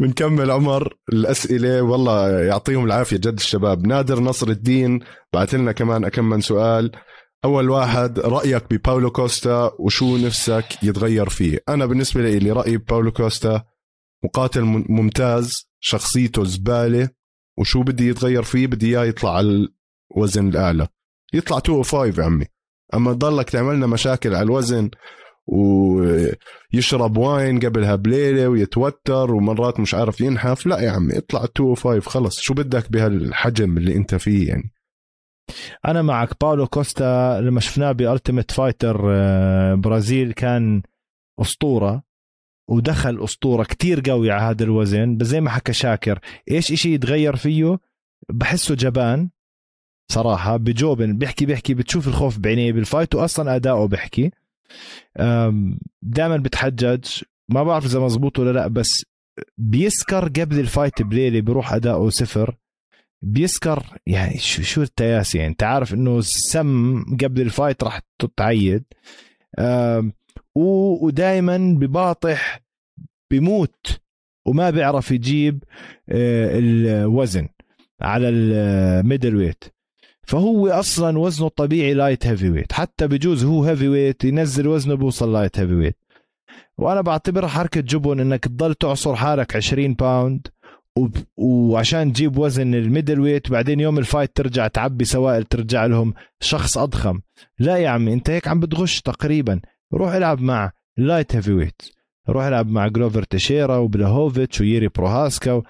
بنكمل عمر الأسئلة. والله يعطيهم العافية جد الشباب. نادر نصر الدين بعث لنا كمان اكمل سؤال. أول واحد رأيك بباولو كوستا وشو نفسك يتغير فيه؟ أنا بالنسبة لي رايي بباولو كوستا مقاتل ممتاز شخصيته زبالة وشو بدي يتغير فيه؟ بدي إياه يطلع على الوزن الأعلى. يطلع 205 يا عمي. أما تضلك تعملنا مشاكل على الوزن ويشرب wine قبلها بليلة ويتوتر ومرات مش عارف ينحف. لا يا عمي اطلع 205 خلص. شو بدك بهالحجم اللي انت فيه يعني؟ أنا معك. باولو كوستا لما شفناه ب Ultimate Fighter Brazil كان أسطورة ودخل أسطورة كتير قوي على هذا الوزن. بس زي ما حكى شاكر إيش إشي يتغير فيه؟ بحسه جبان صراحة بجوبن. بيحكي بيحكي بتشوف الخوف بعينيه. بال fight واصلا أداؤه بيحكي. دائما بتحجج ما بعرف إذا مزبوط ولا لأ بس بيسكر قبل ال fight بليلة بيروح اداؤه صفر. بيسكر يعني شو شو التياسي يعني؟ أنت عارف إنه السم قبل ال fight راح تتعيد. ودائما بباطح بموت وما بيعرف يجيب آه، الوزن على ال middleweight فهو أصلا وزنه الطبيعي light heavyweight حتى بجوز هو heavyweight ينزل وزنه بيوصل light heavyweight وأنا بعتبرها حركة جبن إنك تضل تعصر حالك 20 pound وعشان تجيب وزن ال middleweight بعدين يوم ال fight ترجع تعبي سوائل ترجع لهم شخص أضخم. لا يا عمي أنت هيك عم بتغش تقريبا. روح العب مع light heavyweight روح العب مع جلوفر تشيرا وبلاهوفيتش ويري بروهاسكا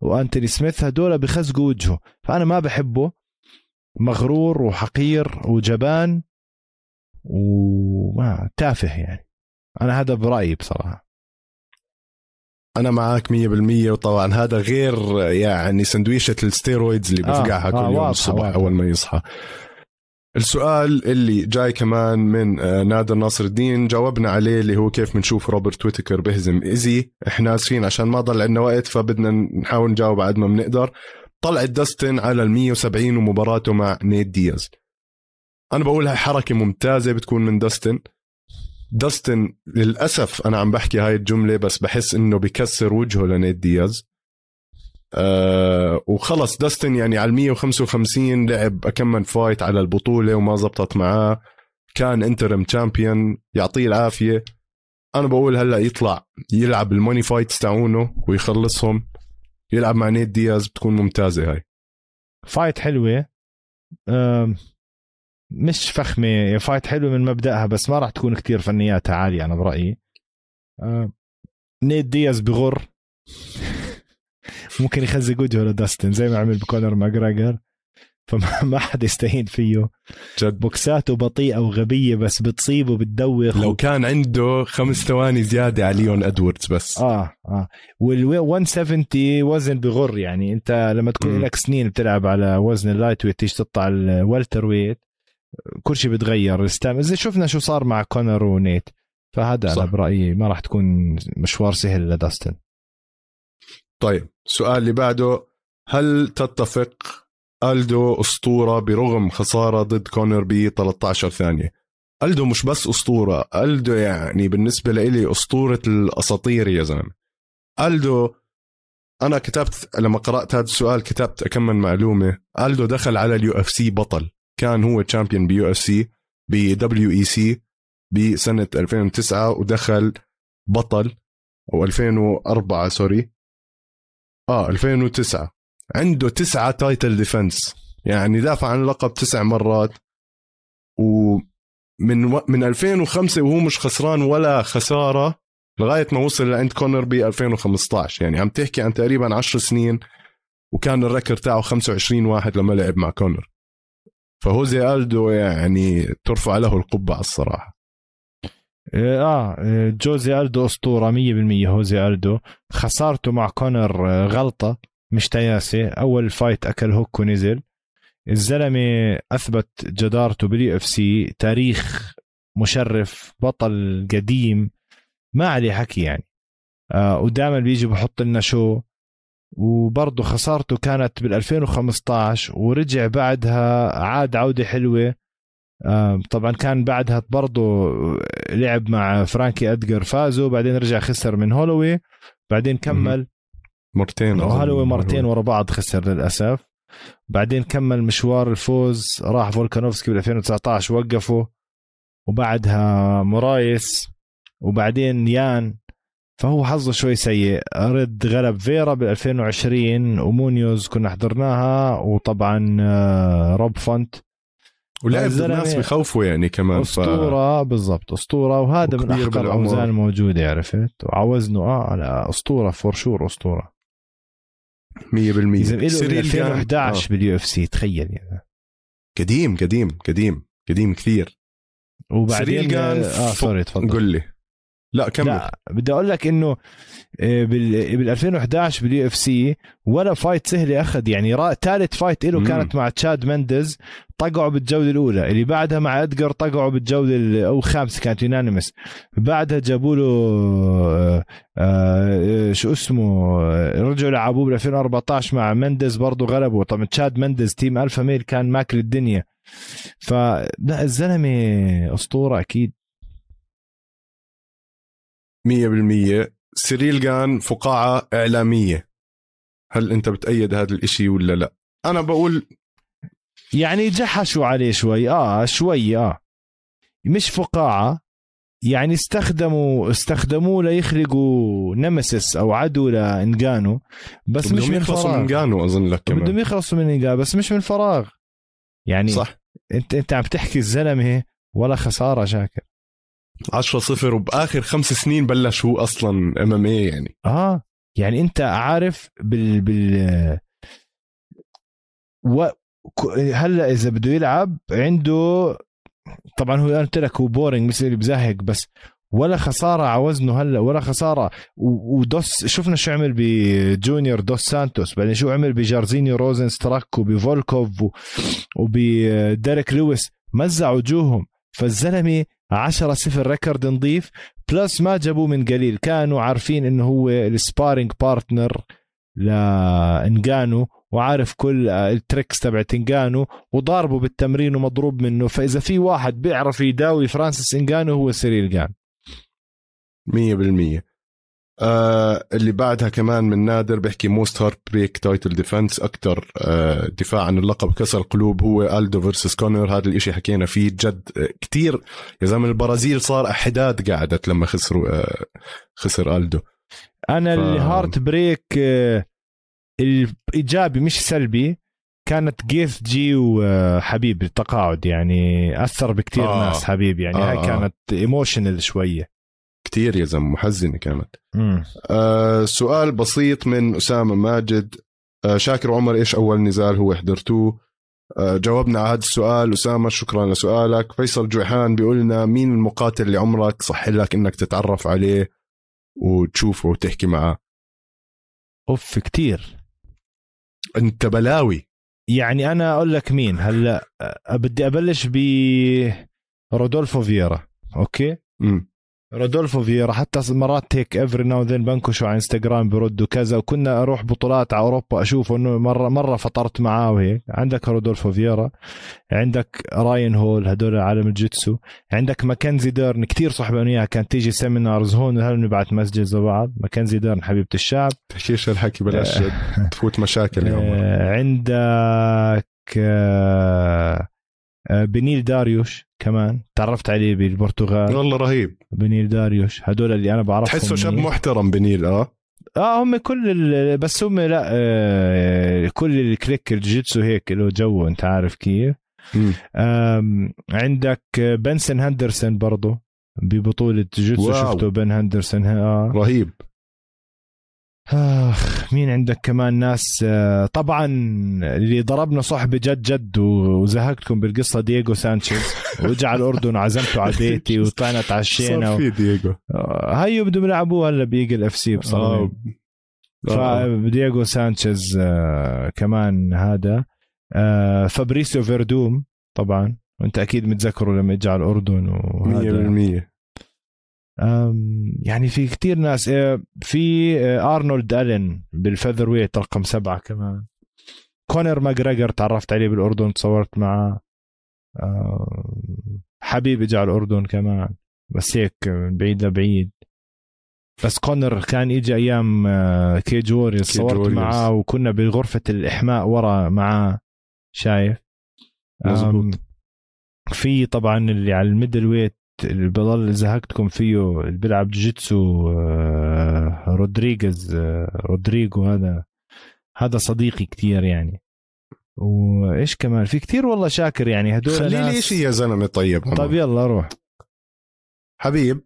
وأنتوني سميث هدول بخزقوا وجهه. فأنا ما بحبه. مغرور وحقير وجبان وما تافه يعني. أنا هذا برأيي بصراحة. أنا معك 100% وطبعا هذا غير يعني سندويشة ال steroids اللي بفقعها آه كل آه يوم الصبح. أول ما يصحى. السؤال اللي جاي كمان من آه، نادر ناصر الدين جاوبنا عليه اللي هو كيف بنشوف روبرت ويتكر بهزم. easy إحنا آسفين عشان ما ضل عندنا وقت فبدنا نحاول نجاوب قد ما بنقدر. طلعت داستن على ال 170 ومباراته مع نيت دياز. أنا بقول هاي حركة ممتازة بتكون من داستن. داستن للأسف أنا عم بحكي هاي الجملة بس بحس إنه بكسر وجهه لنيت دياز. أه وخلص داستن يعني على 155 لعب أكمل fight على البطولة وما زبطت معاه. كان interim champion يعطيه العافية. أنا بقول هلأ يطلع يلعب ال money fights تاعونه ويخلصهم. يلعب مع نيت دياز بتكون ممتازة هاي. fight حلوة. مش فخمة fight حلوة من مبدأها بس ما راح تكون كتير فنياتها عالية أنا برأيي. نيت دياز بغر. ممكن يخزق وجهه لداستن زي ما عمل بكونر ماجراجر فما ما حدا يستهين فيه. جد. بوكساته بطيئة وغبية بس بتصيب وبتدوخ لو كان عنده خمس ثواني زيادة على ليون إدوردز بس. آه آه. وال 170 وزن بغر يعني. أنت لما تكون لك سنين بتلعب على وزن ال lightweight تيجي تطلع ال welterweight كل شيء بتغير. ال stamina زي شفنا شو صار مع كونر ونيت فهذا صح. أنا برأيي ما راح تكون مشوار سهل لداستن. طيب السؤال اللي بعده هل تتفق ألدو أسطورة برغم خسارة ضد كونر ب 13 ثانية. ألدو مش بس أسطورة ألدو يعني بالنسبة لي أسطورة الأساطير يا زلمة. ألدو أنا كتبت لما قرأت هذا السؤال كتبت اكمل معلومة. ألدو دخل على ال UFC بطل. كان هو champion ب UFC ب WEC بسنه 2009 ودخل بطل. أو 2004 sorry. آه 2009 عنده تسعة title defense يعني دافع عن اللقب تسع مرات. ومن و... من 2005 وهو مش خسران ولا خسارة لغاية ما وصل لعند كونر ب 2015 يعني عم تحكي عن تقريبا 10 سنين وكان ال record تاعه 25 واحد لما لعب مع كونر. فهوزي ألدو يعني ترفع له القبعة الصراحة. إيه، آه إيه، جوزي ألدو أسطورة 100% هوزي ألدو. خسارته مع كونر آه، غلطة. مش تياسه أول fight أكل hook ونزل. الزلمة أثبت جدارته بال UFC تاريخ مشرف بطل قديم. ما عليه حكي يعني. آه ودائما بيجي بحط لنا show. وبرضه خسارته كانت بال 2015 ورجع بعدها عاد عودة حلوة. آه طبعا كان بعدها برضه لعب مع فرانكي أدجر فازوا بعدين رجع خسر من هولوي بعدين كمل. مرتين وهالوي مرتين ورا بعض خسر للأسف. بعدين كمل مشوار الفوز راح فولكانوفسكي بال 2019 وقفه وبعدها مرايس وبعدين يان. فهو حظه شوي سيء. رد غلب فيرا بال 2020 ومونيوز كنا حضرناها. وطبعا آه، روب فونت. ولعب الناس بخوفوا يعني كمان أسطورة ف... بالضبط أسطورة. وهذا من احقر الاوزان الموجوده عرفت؟ وعوزنه آه على أسطورة فور شور أسطورة. 100% اذا له 2011 آه. بال UFC تخيل يعني. قديم قديم قديم قديم كثير. وبعدين آه sorry تفضل. قل لي. لا كمل. لا بدي أقول لك إنه آه، بال 2011 بال UFC ولا fight سهلة اخذ يعني ثالث fight له كانت مع تشاد مندز طقعوا بالجولة الأولى. اللي بعدها مع ادجر طقعوا بالجولة أو خامسه كانت unanimous بعدها جابوا له آه، آه، شو اسمه رجعوا لعبوه بال 2014 مع مندز برضه غلبوا. طبعا تشاد مندز Team Alpha Male كان ماكل الدنيا. فلا الزلمة أسطورة أكيد. 100% سيريل جان فقاعة إعلامية. هل أنت بتأيد هذا الإشي ولا لا؟ أنا بقول يعني جحشوا عليه شوي. آه شوي آه. مش فقاعة. يعني استخدموا استخدموه ليخلقوا نمسس أو عدو لإنجانو بس مش من فراغ. من إنجانو أظن لك كمان. بدهم يخلصوا من انجانو بس مش من فراغ. يعني صح. أنت أنت عم تحكي الزلمة ولا خسارة شاكر. 10 0 وبآخر خمس سنين بلش هو أصلا MMA يعني. آه يعني أنت عارف بال بال و هلأ إذا بده يلعب عنده طبعا هو قلت لك هو boring بصير بزهق بس ولا خسارة على وزنه هلأ ولا خسارة. ودوس شفنا شو عمل بجونيور دوس سانتوس بعدين شو عمل بجارزينيو روزن ستراك وبفولكوف وبديريك لويس مزع وجوههم. فالزلمة 10 0 record نظيف plus ما جابوه من قليل كانوا عارفين إنه هو ال sparring partner لانجانو وعارف كل ال tricks تبع نجانو وضاربه بالتمرين ومضروب منه فإذا في واحد بيعرف يداوي فرانسيس انجانو هو سيريل جان. 100% آه اللي بعدها كمان من نادر بيحكي most heartbreak title defense أكثر آه دفاع عن اللقب كسر قلوب هو ألدو versus كونر هذا الإشي حكينا فيه جد آه كتير يا زلمة البرازيل صار حداد قعدت لما خسروا آه خسر ألدو أنا ف... الهارت بريك آه الايجابي مش سلبي كانت جيثجي وحبيب التقاعد يعني أثر بكثير آه. ناس حبيب يعني آه هاي آه. كانت emotional شوية كثير يا زلمة محزنة كانت. آه سؤال بسيط من أسامة ماجد. آه شاكر عمر إيش أول نزال هو حضرتوه؟ آه جاوبنا على هذا السؤال. أسامة شكرا لسؤالك. فيصل جويحان بيقول لنا مين المقاتل اللي عمرك صح لك إنك تتعرف عليه وتشوفه وتحكي معه أوف كتير. أنت بلاوي. يعني أنا أقول لك مين. هلأ آه، بدي أبلش ب رودولفو فييرا. okay؟ امم رودولفو فييرا حتى مرات هيك every now then بنكشوا على انستغرام بردوا كذا. وكنا أروح بطولات على أوروبا أشوفه إنه مره مرة فطرت معاه وهيك. عندك رودولفو فييرا. عندك راين هول هدول عالم الجيتسو. عندك ماكنزي ديرن. كثير صحبة اياها كانت تيجي seminars هون. هل نبعث messages لبعض ماكنزي ديرن حبيبة الشعب. تحكيش الحكي بلاش تفوت مشاكل اليوم. آه، عندك آه، آه، بنيل داريوش كمان. تعرفت عليه بالبرتغال. والله رهيب. بنيل داريوش. هدول اللي أنا بعرفهم تحسه شاب محترم بنيل آه؟ آه هم كل بس هم لا آه كل ال clique الجيتسو هيك له جو أنت عارف كيف. عندك بنسن هندرسون برضه ببطولة جيتسو. شفته بن هندرسون آه. رهيب. آخ مين عندك كمان ناس؟ آه، طبعا اللي ضربنا صحبة جد جد وزهقتكم بالقصة دييغو سانشيز. ورجع على الأردن وعزمته على بيتي وطلعنا تعشينا صار في دييغو. آه، هيو بدهم يلعبوه هلا ب Eagle FC بصراحة. فدييغو سانشيز آه كمان هذا. آه فابريسيو فيردوم طبعا. وأنت أكيد متذكره لما اجى على الأردن وهذا. 100% يعني في كتير ناس آه، في آه، أرنولد ألين بال featherweight رقم سبعة كمان. كونر ماجريجر تعرفت عليه بالأردن تصورت معه. حبيب اجى على الأردن كمان بس هيك من بعيد لبعيد. بس كونر كان اجى أيام آه، Cage Warriors صورت معاه وكنا بغرفة الإحماء ورا معاه شايف؟ مزبوط في طبعا اللي على ال middleweight اللي بضل زهقتكم فيه اللي بيلعب جوجيتسو آه، رودريغيز آه، رودريجو هذا هذا صديقي كتير يعني. وإيش كمان؟ في كتير والله شاكر يعني هدول خلي لي شيء يا زلمة؟ طيب طيب يلا روح. حبيب.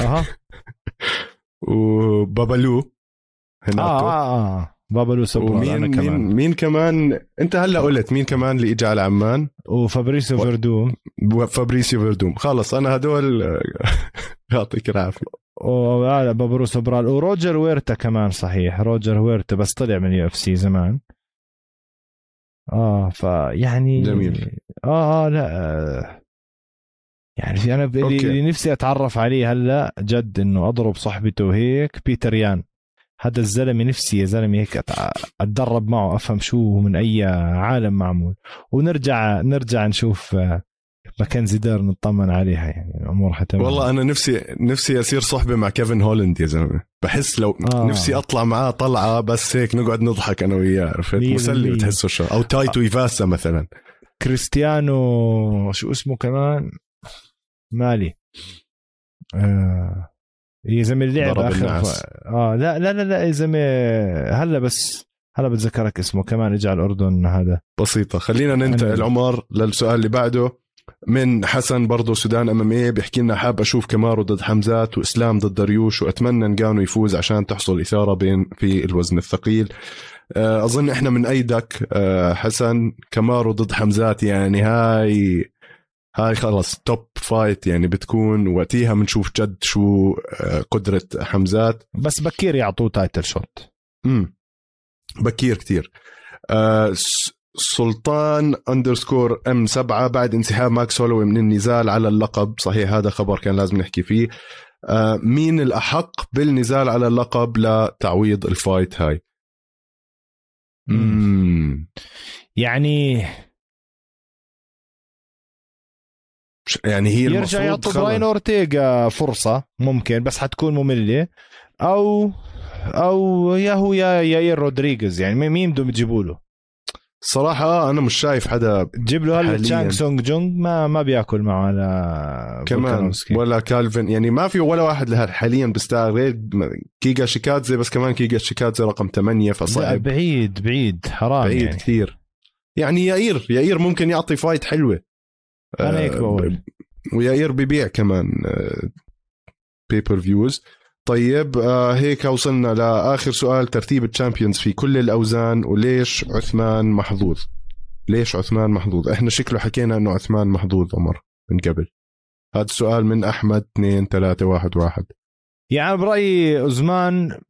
أها. وبابالو هناك. آه, آه, آه. بابالو سوبرال ومين أنا كمان. مين, مين كمان؟ انت هلا قلت مين كمان اللي اجى على عمان وفابريسيو و... فيردوم. فابريسيو فيردوم. خلص أنا هدول يعطيك العافية. وهذا بابالو سوبرال وروجر ويرتا كمان صحيح. روجر ويرتا بس طلع من UFC زمان. آه فيعني جميل. آه آه لا يعني في أنا اللي نفسي أتعرف عليه هلا جد إنه أضرب صحبته وهيك بيتر يان. هذا الزلمة نفسي يا زلمة هيك أتدرب معه أفهم شو من أي عالم معمول. ونرجع نرجع نشوف آه، ماكنزي ديرن نطمن عليها يعني الأمور تمام. والله أنا نفسي نفسي اصير صحبة مع كيفن هولند يا زلمة. بحس لو آه. نفسي أطلع معاه طلعة بس هيك نقعد نضحك أنا وياه عرفت؟ مسلي بتحسه شو. أو تاي تويفاسا مثلا. كريستيانو شو اسمه كمان؟ مالي. آه. يا زلمه اللعب آخر ف... آه لا لا لا لا يا زلمه هلا بس هلا بتذكرك اسمه كمان اجى على الأردن هذا. بسيطة. خلينا ننتقل عمر للسؤال اللي بعده. من حسن برضه سودان MM بيحكي لنا حاب أشوف كمارو ضد حمزات وإسلام ضد داريوش وأتمنى نغانو يفوز عشان تحصل إثارة بين في الوزن الثقيل. آه، أظن إحنا منأيدك آه، حسن. كمارو ضد حمزات يعني هاي هاي خلص top fight يعني بتكون وقتها بنشوف جد شو آه، قدرة حمزات. بس بكير يعطوه title shot امم بكير كتير. آه سلطان underscore M 7 بعد انسحاب ماكس هولواي من النزال على اللقب. صحيح هذا خبر كان لازم نحكي فيه. آه مين الأحق بالنزال على اللقب لتعويض ال fight هاي؟ مم. يعني يعني هي يرجع يعطوا براين أورتيغا فرصة ممكن بس حتكون مملة. أو أو يا هو يا يائير رودريغيز يعني مين بدهم يجيبوا له؟ صراحة آه، أنا مش شايف حدا جيب له هلا تشان سونغ جونغ ما ما بياكل معه على كمان ولا كالفن يعني ما في ولا واحد لهذا حاليا بيستاهل غير غيغا شيكادزي بس كمان غيغا شيكادزي رقم 8 فصعب. بعيد بعيد حرام بعيد يعني. كثير. يعني يائير يائير ممكن يعطي fight حلوة. أنا هيك آه، بقول ويائير ببيع كمان pay-per آه، views طيب آه هيك وصلنا لآخر سؤال ترتيب ال champions في كل الأوزان وليش عثمان محظوظ؟ ليش عثمان محظوظ؟ إحنا شكله حكينا إنه عثمان محظوظ عمر من قبل. هذا السؤال من أحمد 2 3 1 1 يعني برأيي عثمان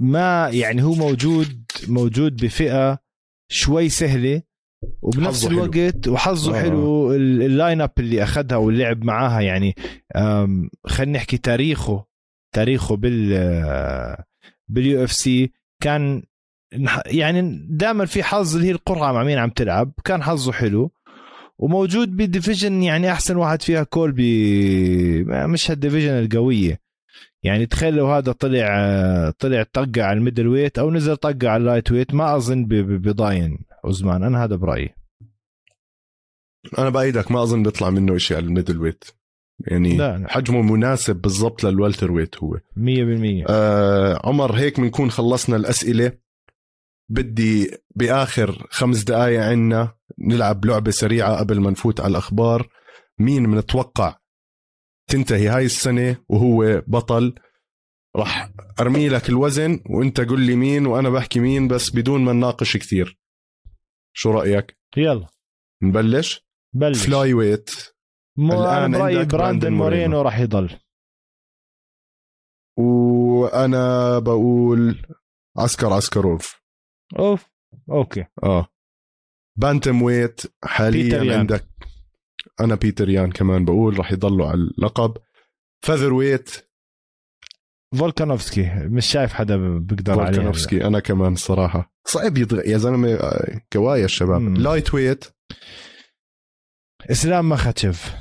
ما يعني هو موجود موجود بفئة شوي سهلة وبنفس الوقت حلو. وحظه آه. حلو ال line up اللي أخذها واللعب معاها يعني خلينا نحكي تاريخه تاريخه بال بال UFC كان يعني دائما في حظ اللي هي القرعة مع مين عم تلعب كان حظه حلو وموجود بال division يعني أحسن واحد فيها كولبي مش هال division القوية يعني تخيل لو هذا طلع طلع طقع على ال middleweight أو نزل طقع على ال lightweight ما أظن بضاين عثمان أنا هذا برأيي. أنا بأيدك ما أظن بيطلع منه شيء على ال middleweight. يعني لا. حجمه مناسب بالضبط لل welterweight هو. 100% آه عمر هيك بنكون خلصنا الأسئلة. بدي بآخر خمس دقائق عنا نلعب لعبة سريعة قبل ما نفوت على الأخبار. مين بنتوقع تنتهي هاي السنة وهو بطل؟ راح أرمي لك الوزن وأنت قل لي مين وأنا بحكي مين بس بدون ما نناقش كثير. شو رأيك؟ يلا. نبلش؟ بلش. flyweight. الآن برأيي براندن مورينو. راح يضل. وأنا بقول عسكر عسكروف. أوف. okay. آه. bantamweight حاليا عندك أنا بيتر يان كمان بقول راح يضلوا على اللقب. featherweight فولكانوفسكي مش شايف حدا بيقدر عليه. فولكانوفسكي أنا كمان صراحة. صعب يضغط يا زلمة كوايا الشباب. مم. lightweight. إسلام مخاتشف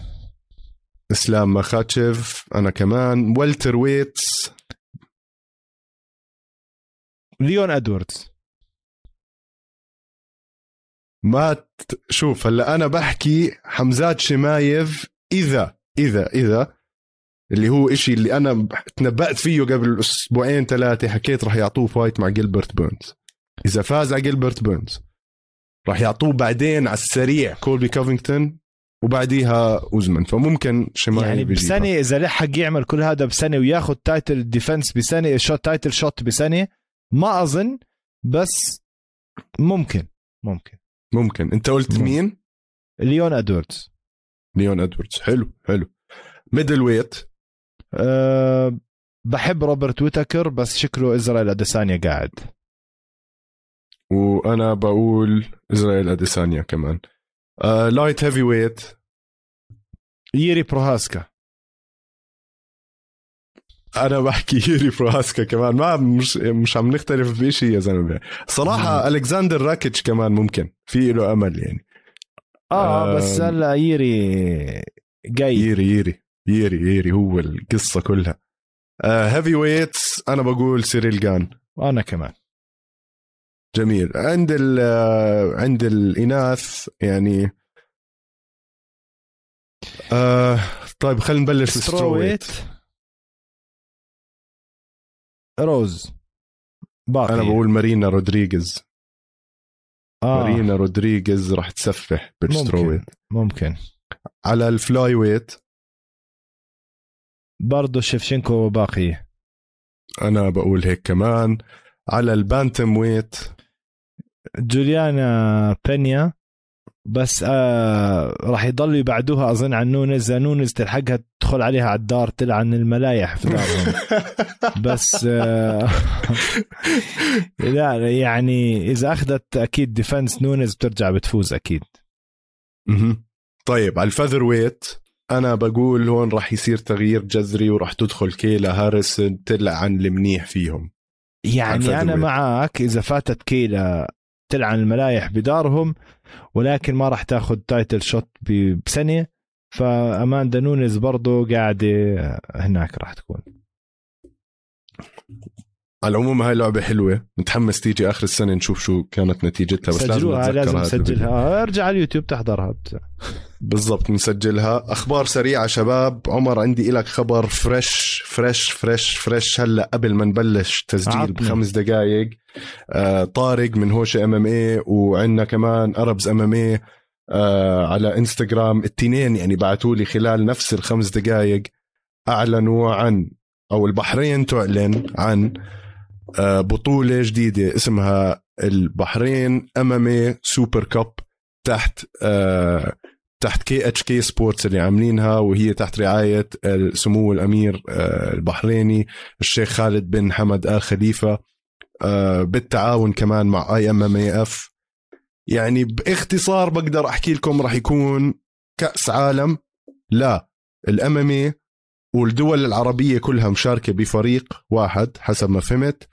إسلام مخاتشف أنا كمان. welterweights. ليون إدواردز. ما شوف هلا أنا بحكي حمزات شمايف إذا إذا إذا اللي هو إشي اللي أنا تنبأت فيه قبل أسبوعين ثلاثة حكيت راح يعطوه fight مع جيلبرت بيرنز. إذا فاز على جيلبرت بيرنز راح يعطوه بعدين على السريع كولبي كوفينغتون وبعديها أوزمان. فممكن شمايف يعني بسنة إذا لحق يعمل كل هذا بسنة وياخذ title defense بسنة shot title shot بسنة ما أظن بس ممكن ممكن. ممكن. أنت قلت ممكن. مين؟ ليون ادوردز ليون ادوردز حلو حلو. middleweight. أه بحب روبرت ويتكر بس شكله إسرائيل أديسانيا قاعد. وأنا بقول إسرائيل أديسانيا كمان. أه light heavyweight ييري بروهاسكا. أنا بحكي ييري بروهاسكا كمان. ما مش مش عم نختلف بشيء يا زلمة. صراحة. ألكساندر راكيتش كمان ممكن. في له أمل يعني. آه, آه بس هلا ييري جاي. ييري ييري. ييري ييري هو القصة كلها. heavy آه weights أنا بقول سيريل جان. وأنا كمان. جميل. عند ال آه، عند الإناث يعني آه طيب خلينا نبلش strawweight روز. باقي. أنا بقول مارينا رودريغيز. آه. مارينا رودريغيز راح تسفح بال strawweight ممكن, ممكن. على ال flyweight برضه شيفشينكو باقي أنا بقول هيك كمان. على ال bantamweight. جوليانا بينيا. بس آه راح يضلوا يبعدوها. أظن عن نونز. نونز تلحقها تدخل عليها على الدار تلعن الملايح في دارهم بس آه لا يعني إذا أخذت أكيد defense نونز بترجع بتفوز أكيد. طيب على ال featherweight. أنا بقول هون راح يصير تغيير جذري وراح تدخل كيلا هاريسون تلعن المنيح فيهم. يعني أنا معك إذا فاتت كيلا تلعن الملايح بدارهم ولكن ما راح تاخذ title shot بسنة فأماندا نونيز برضه قاعدة هناك راح تكون. على العموم هاي لعبة حلوة. متحمس تيجي آخر السنة نشوف شو كانت نتيجتها بس لازم لازم نسجلها ارجع على اليوتيوب تحضرها. بالضبط نسجلها. أخبار سريعة شباب. عمر عندي لك خبر fresh fresh fresh fresh. هلأ قبل ما نبلش تسجيل عطني. بخمس دقائق آه طارق من هوش MMA وعندنا كمان Arabs MMA آه على إنستغرام. التنين يعني بعثوا لي خلال نفس الخمس دقائق أعلنوا عن أو البحرين تعلن عن آه، بطولة جديدة اسمها البحرين MMA Super Cup تحت آه، تحت KHK Sports اللي عاملينها وهي تحت رعاية سمو الأمير آه، البحريني الشيخ خالد بن حمد آل خليفة بالتعاون كمان مع اي ام ام اي اف يعني باختصار بقدر أحكي لكم راح يكون كأس عالم لل MMA والدول العربية كلها مشاركة بفريق واحد حسب ما فهمت. آه،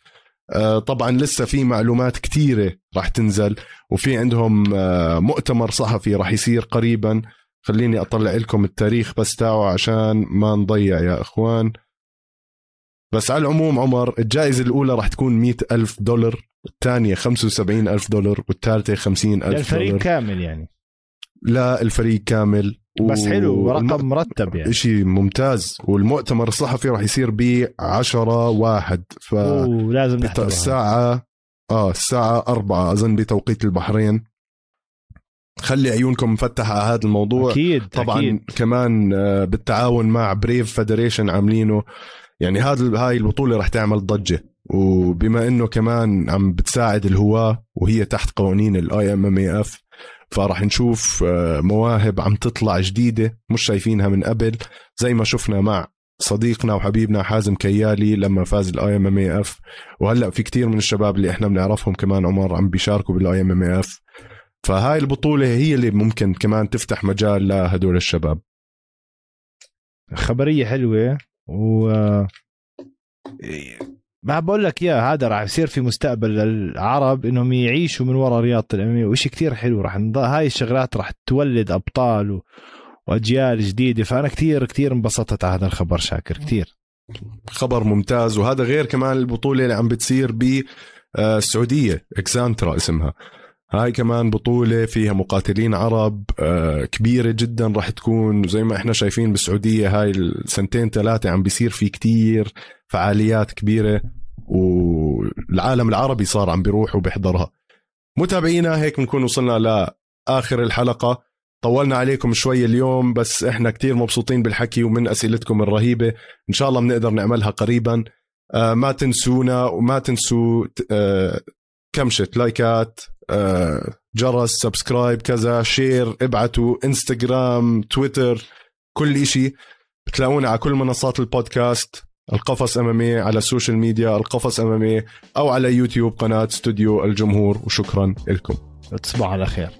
طبعا لسه في معلومات كثيره راح تنزل وفي عندهم آه، مؤتمر صحفي راح يصير قريبا. خليني أطلع لكم التاريخ بس تاعه عشان ما نضيع يا إخوان. بس على العموم عمر الجائزة الأولى راح تكون مئة ألف دولار الثانية خمسة وسبعين ألف دولار والثالثة خمسين ألف دولار. الفريق كامل يعني. لا الفريق كامل. بس حلو ورقم مرتب يعني. شيء ممتاز والمؤتمر الصحفي راح يصير ب 10 واحد ف لازم الساعة آه الساعة أربعة أظن بتوقيت البحرين. خلي عيونكم مفتحة على هذا الموضوع. أكيد طبعا أكيد. كمان آه، بالتعاون مع Brave Federation عاملينه. يعني هذا هاي البطولة راح تعمل ضجة. وبما إنه كمان عم بتساعد الهواة وهي تحت قوانين ال IMMAF فراح نشوف آه، مواهب عم تطلع جديدة مش شايفينها من قبل. زي ما شفنا مع صديقنا وحبيبنا حازم كيالي لما فاز ال IMMAF. وهلأ في كتير من الشباب اللي إحنا بنعرفهم كمان عمر عم بيشاركوا بال IMMAF. فهاي البطولة هي اللي ممكن كمان تفتح مجال لهدول الشباب. خبرية حلوة و ما بقول لك يا هذا راح يصير في مستقبل للعرب إنهم يعيشوا من وراء رياضة الأمامية وشيء كثير حلو راح هاي الشغلات راح تولد أبطال و... وأجيال جديدة فأنا كثير كثير انبسطت على هذا الخبر شاكر كثير خبر ممتاز وهذا غير كمان البطولة اللي عم بتصير بالسعوديه إكسانترا اسمها. هاي كمان بطولة فيها مقاتلين عرب آه، كبيرة جدا راح تكون. زي ما إحنا شايفين بالسعودية هاي السنتين ثلاثة عم بيصير في كتير فعاليات كبيرة والعالم العربي صار عم بيروح وبيحضرها. متابعينا هيك بنكون وصلنا لآخر الحلقة. طولنا عليكم شوي اليوم بس إحنا كتير مبسوطين بالحكي ومن أسئلتكم الرهيبة. إن شاء الله بنقدر نعملها قريبا. آه ما تنسونا وما تنسوا آه كمشة لايكات جرس subscribe كذا share ابعتوا انستغرام تويتر كل إشي. بتلاقونا على كل منصات البودكاست. القفص MMA على ال social media القفص MMA أو على يوتيوب قناة استوديو الجمهور. وشكرا لكم. تصبحوا على خير.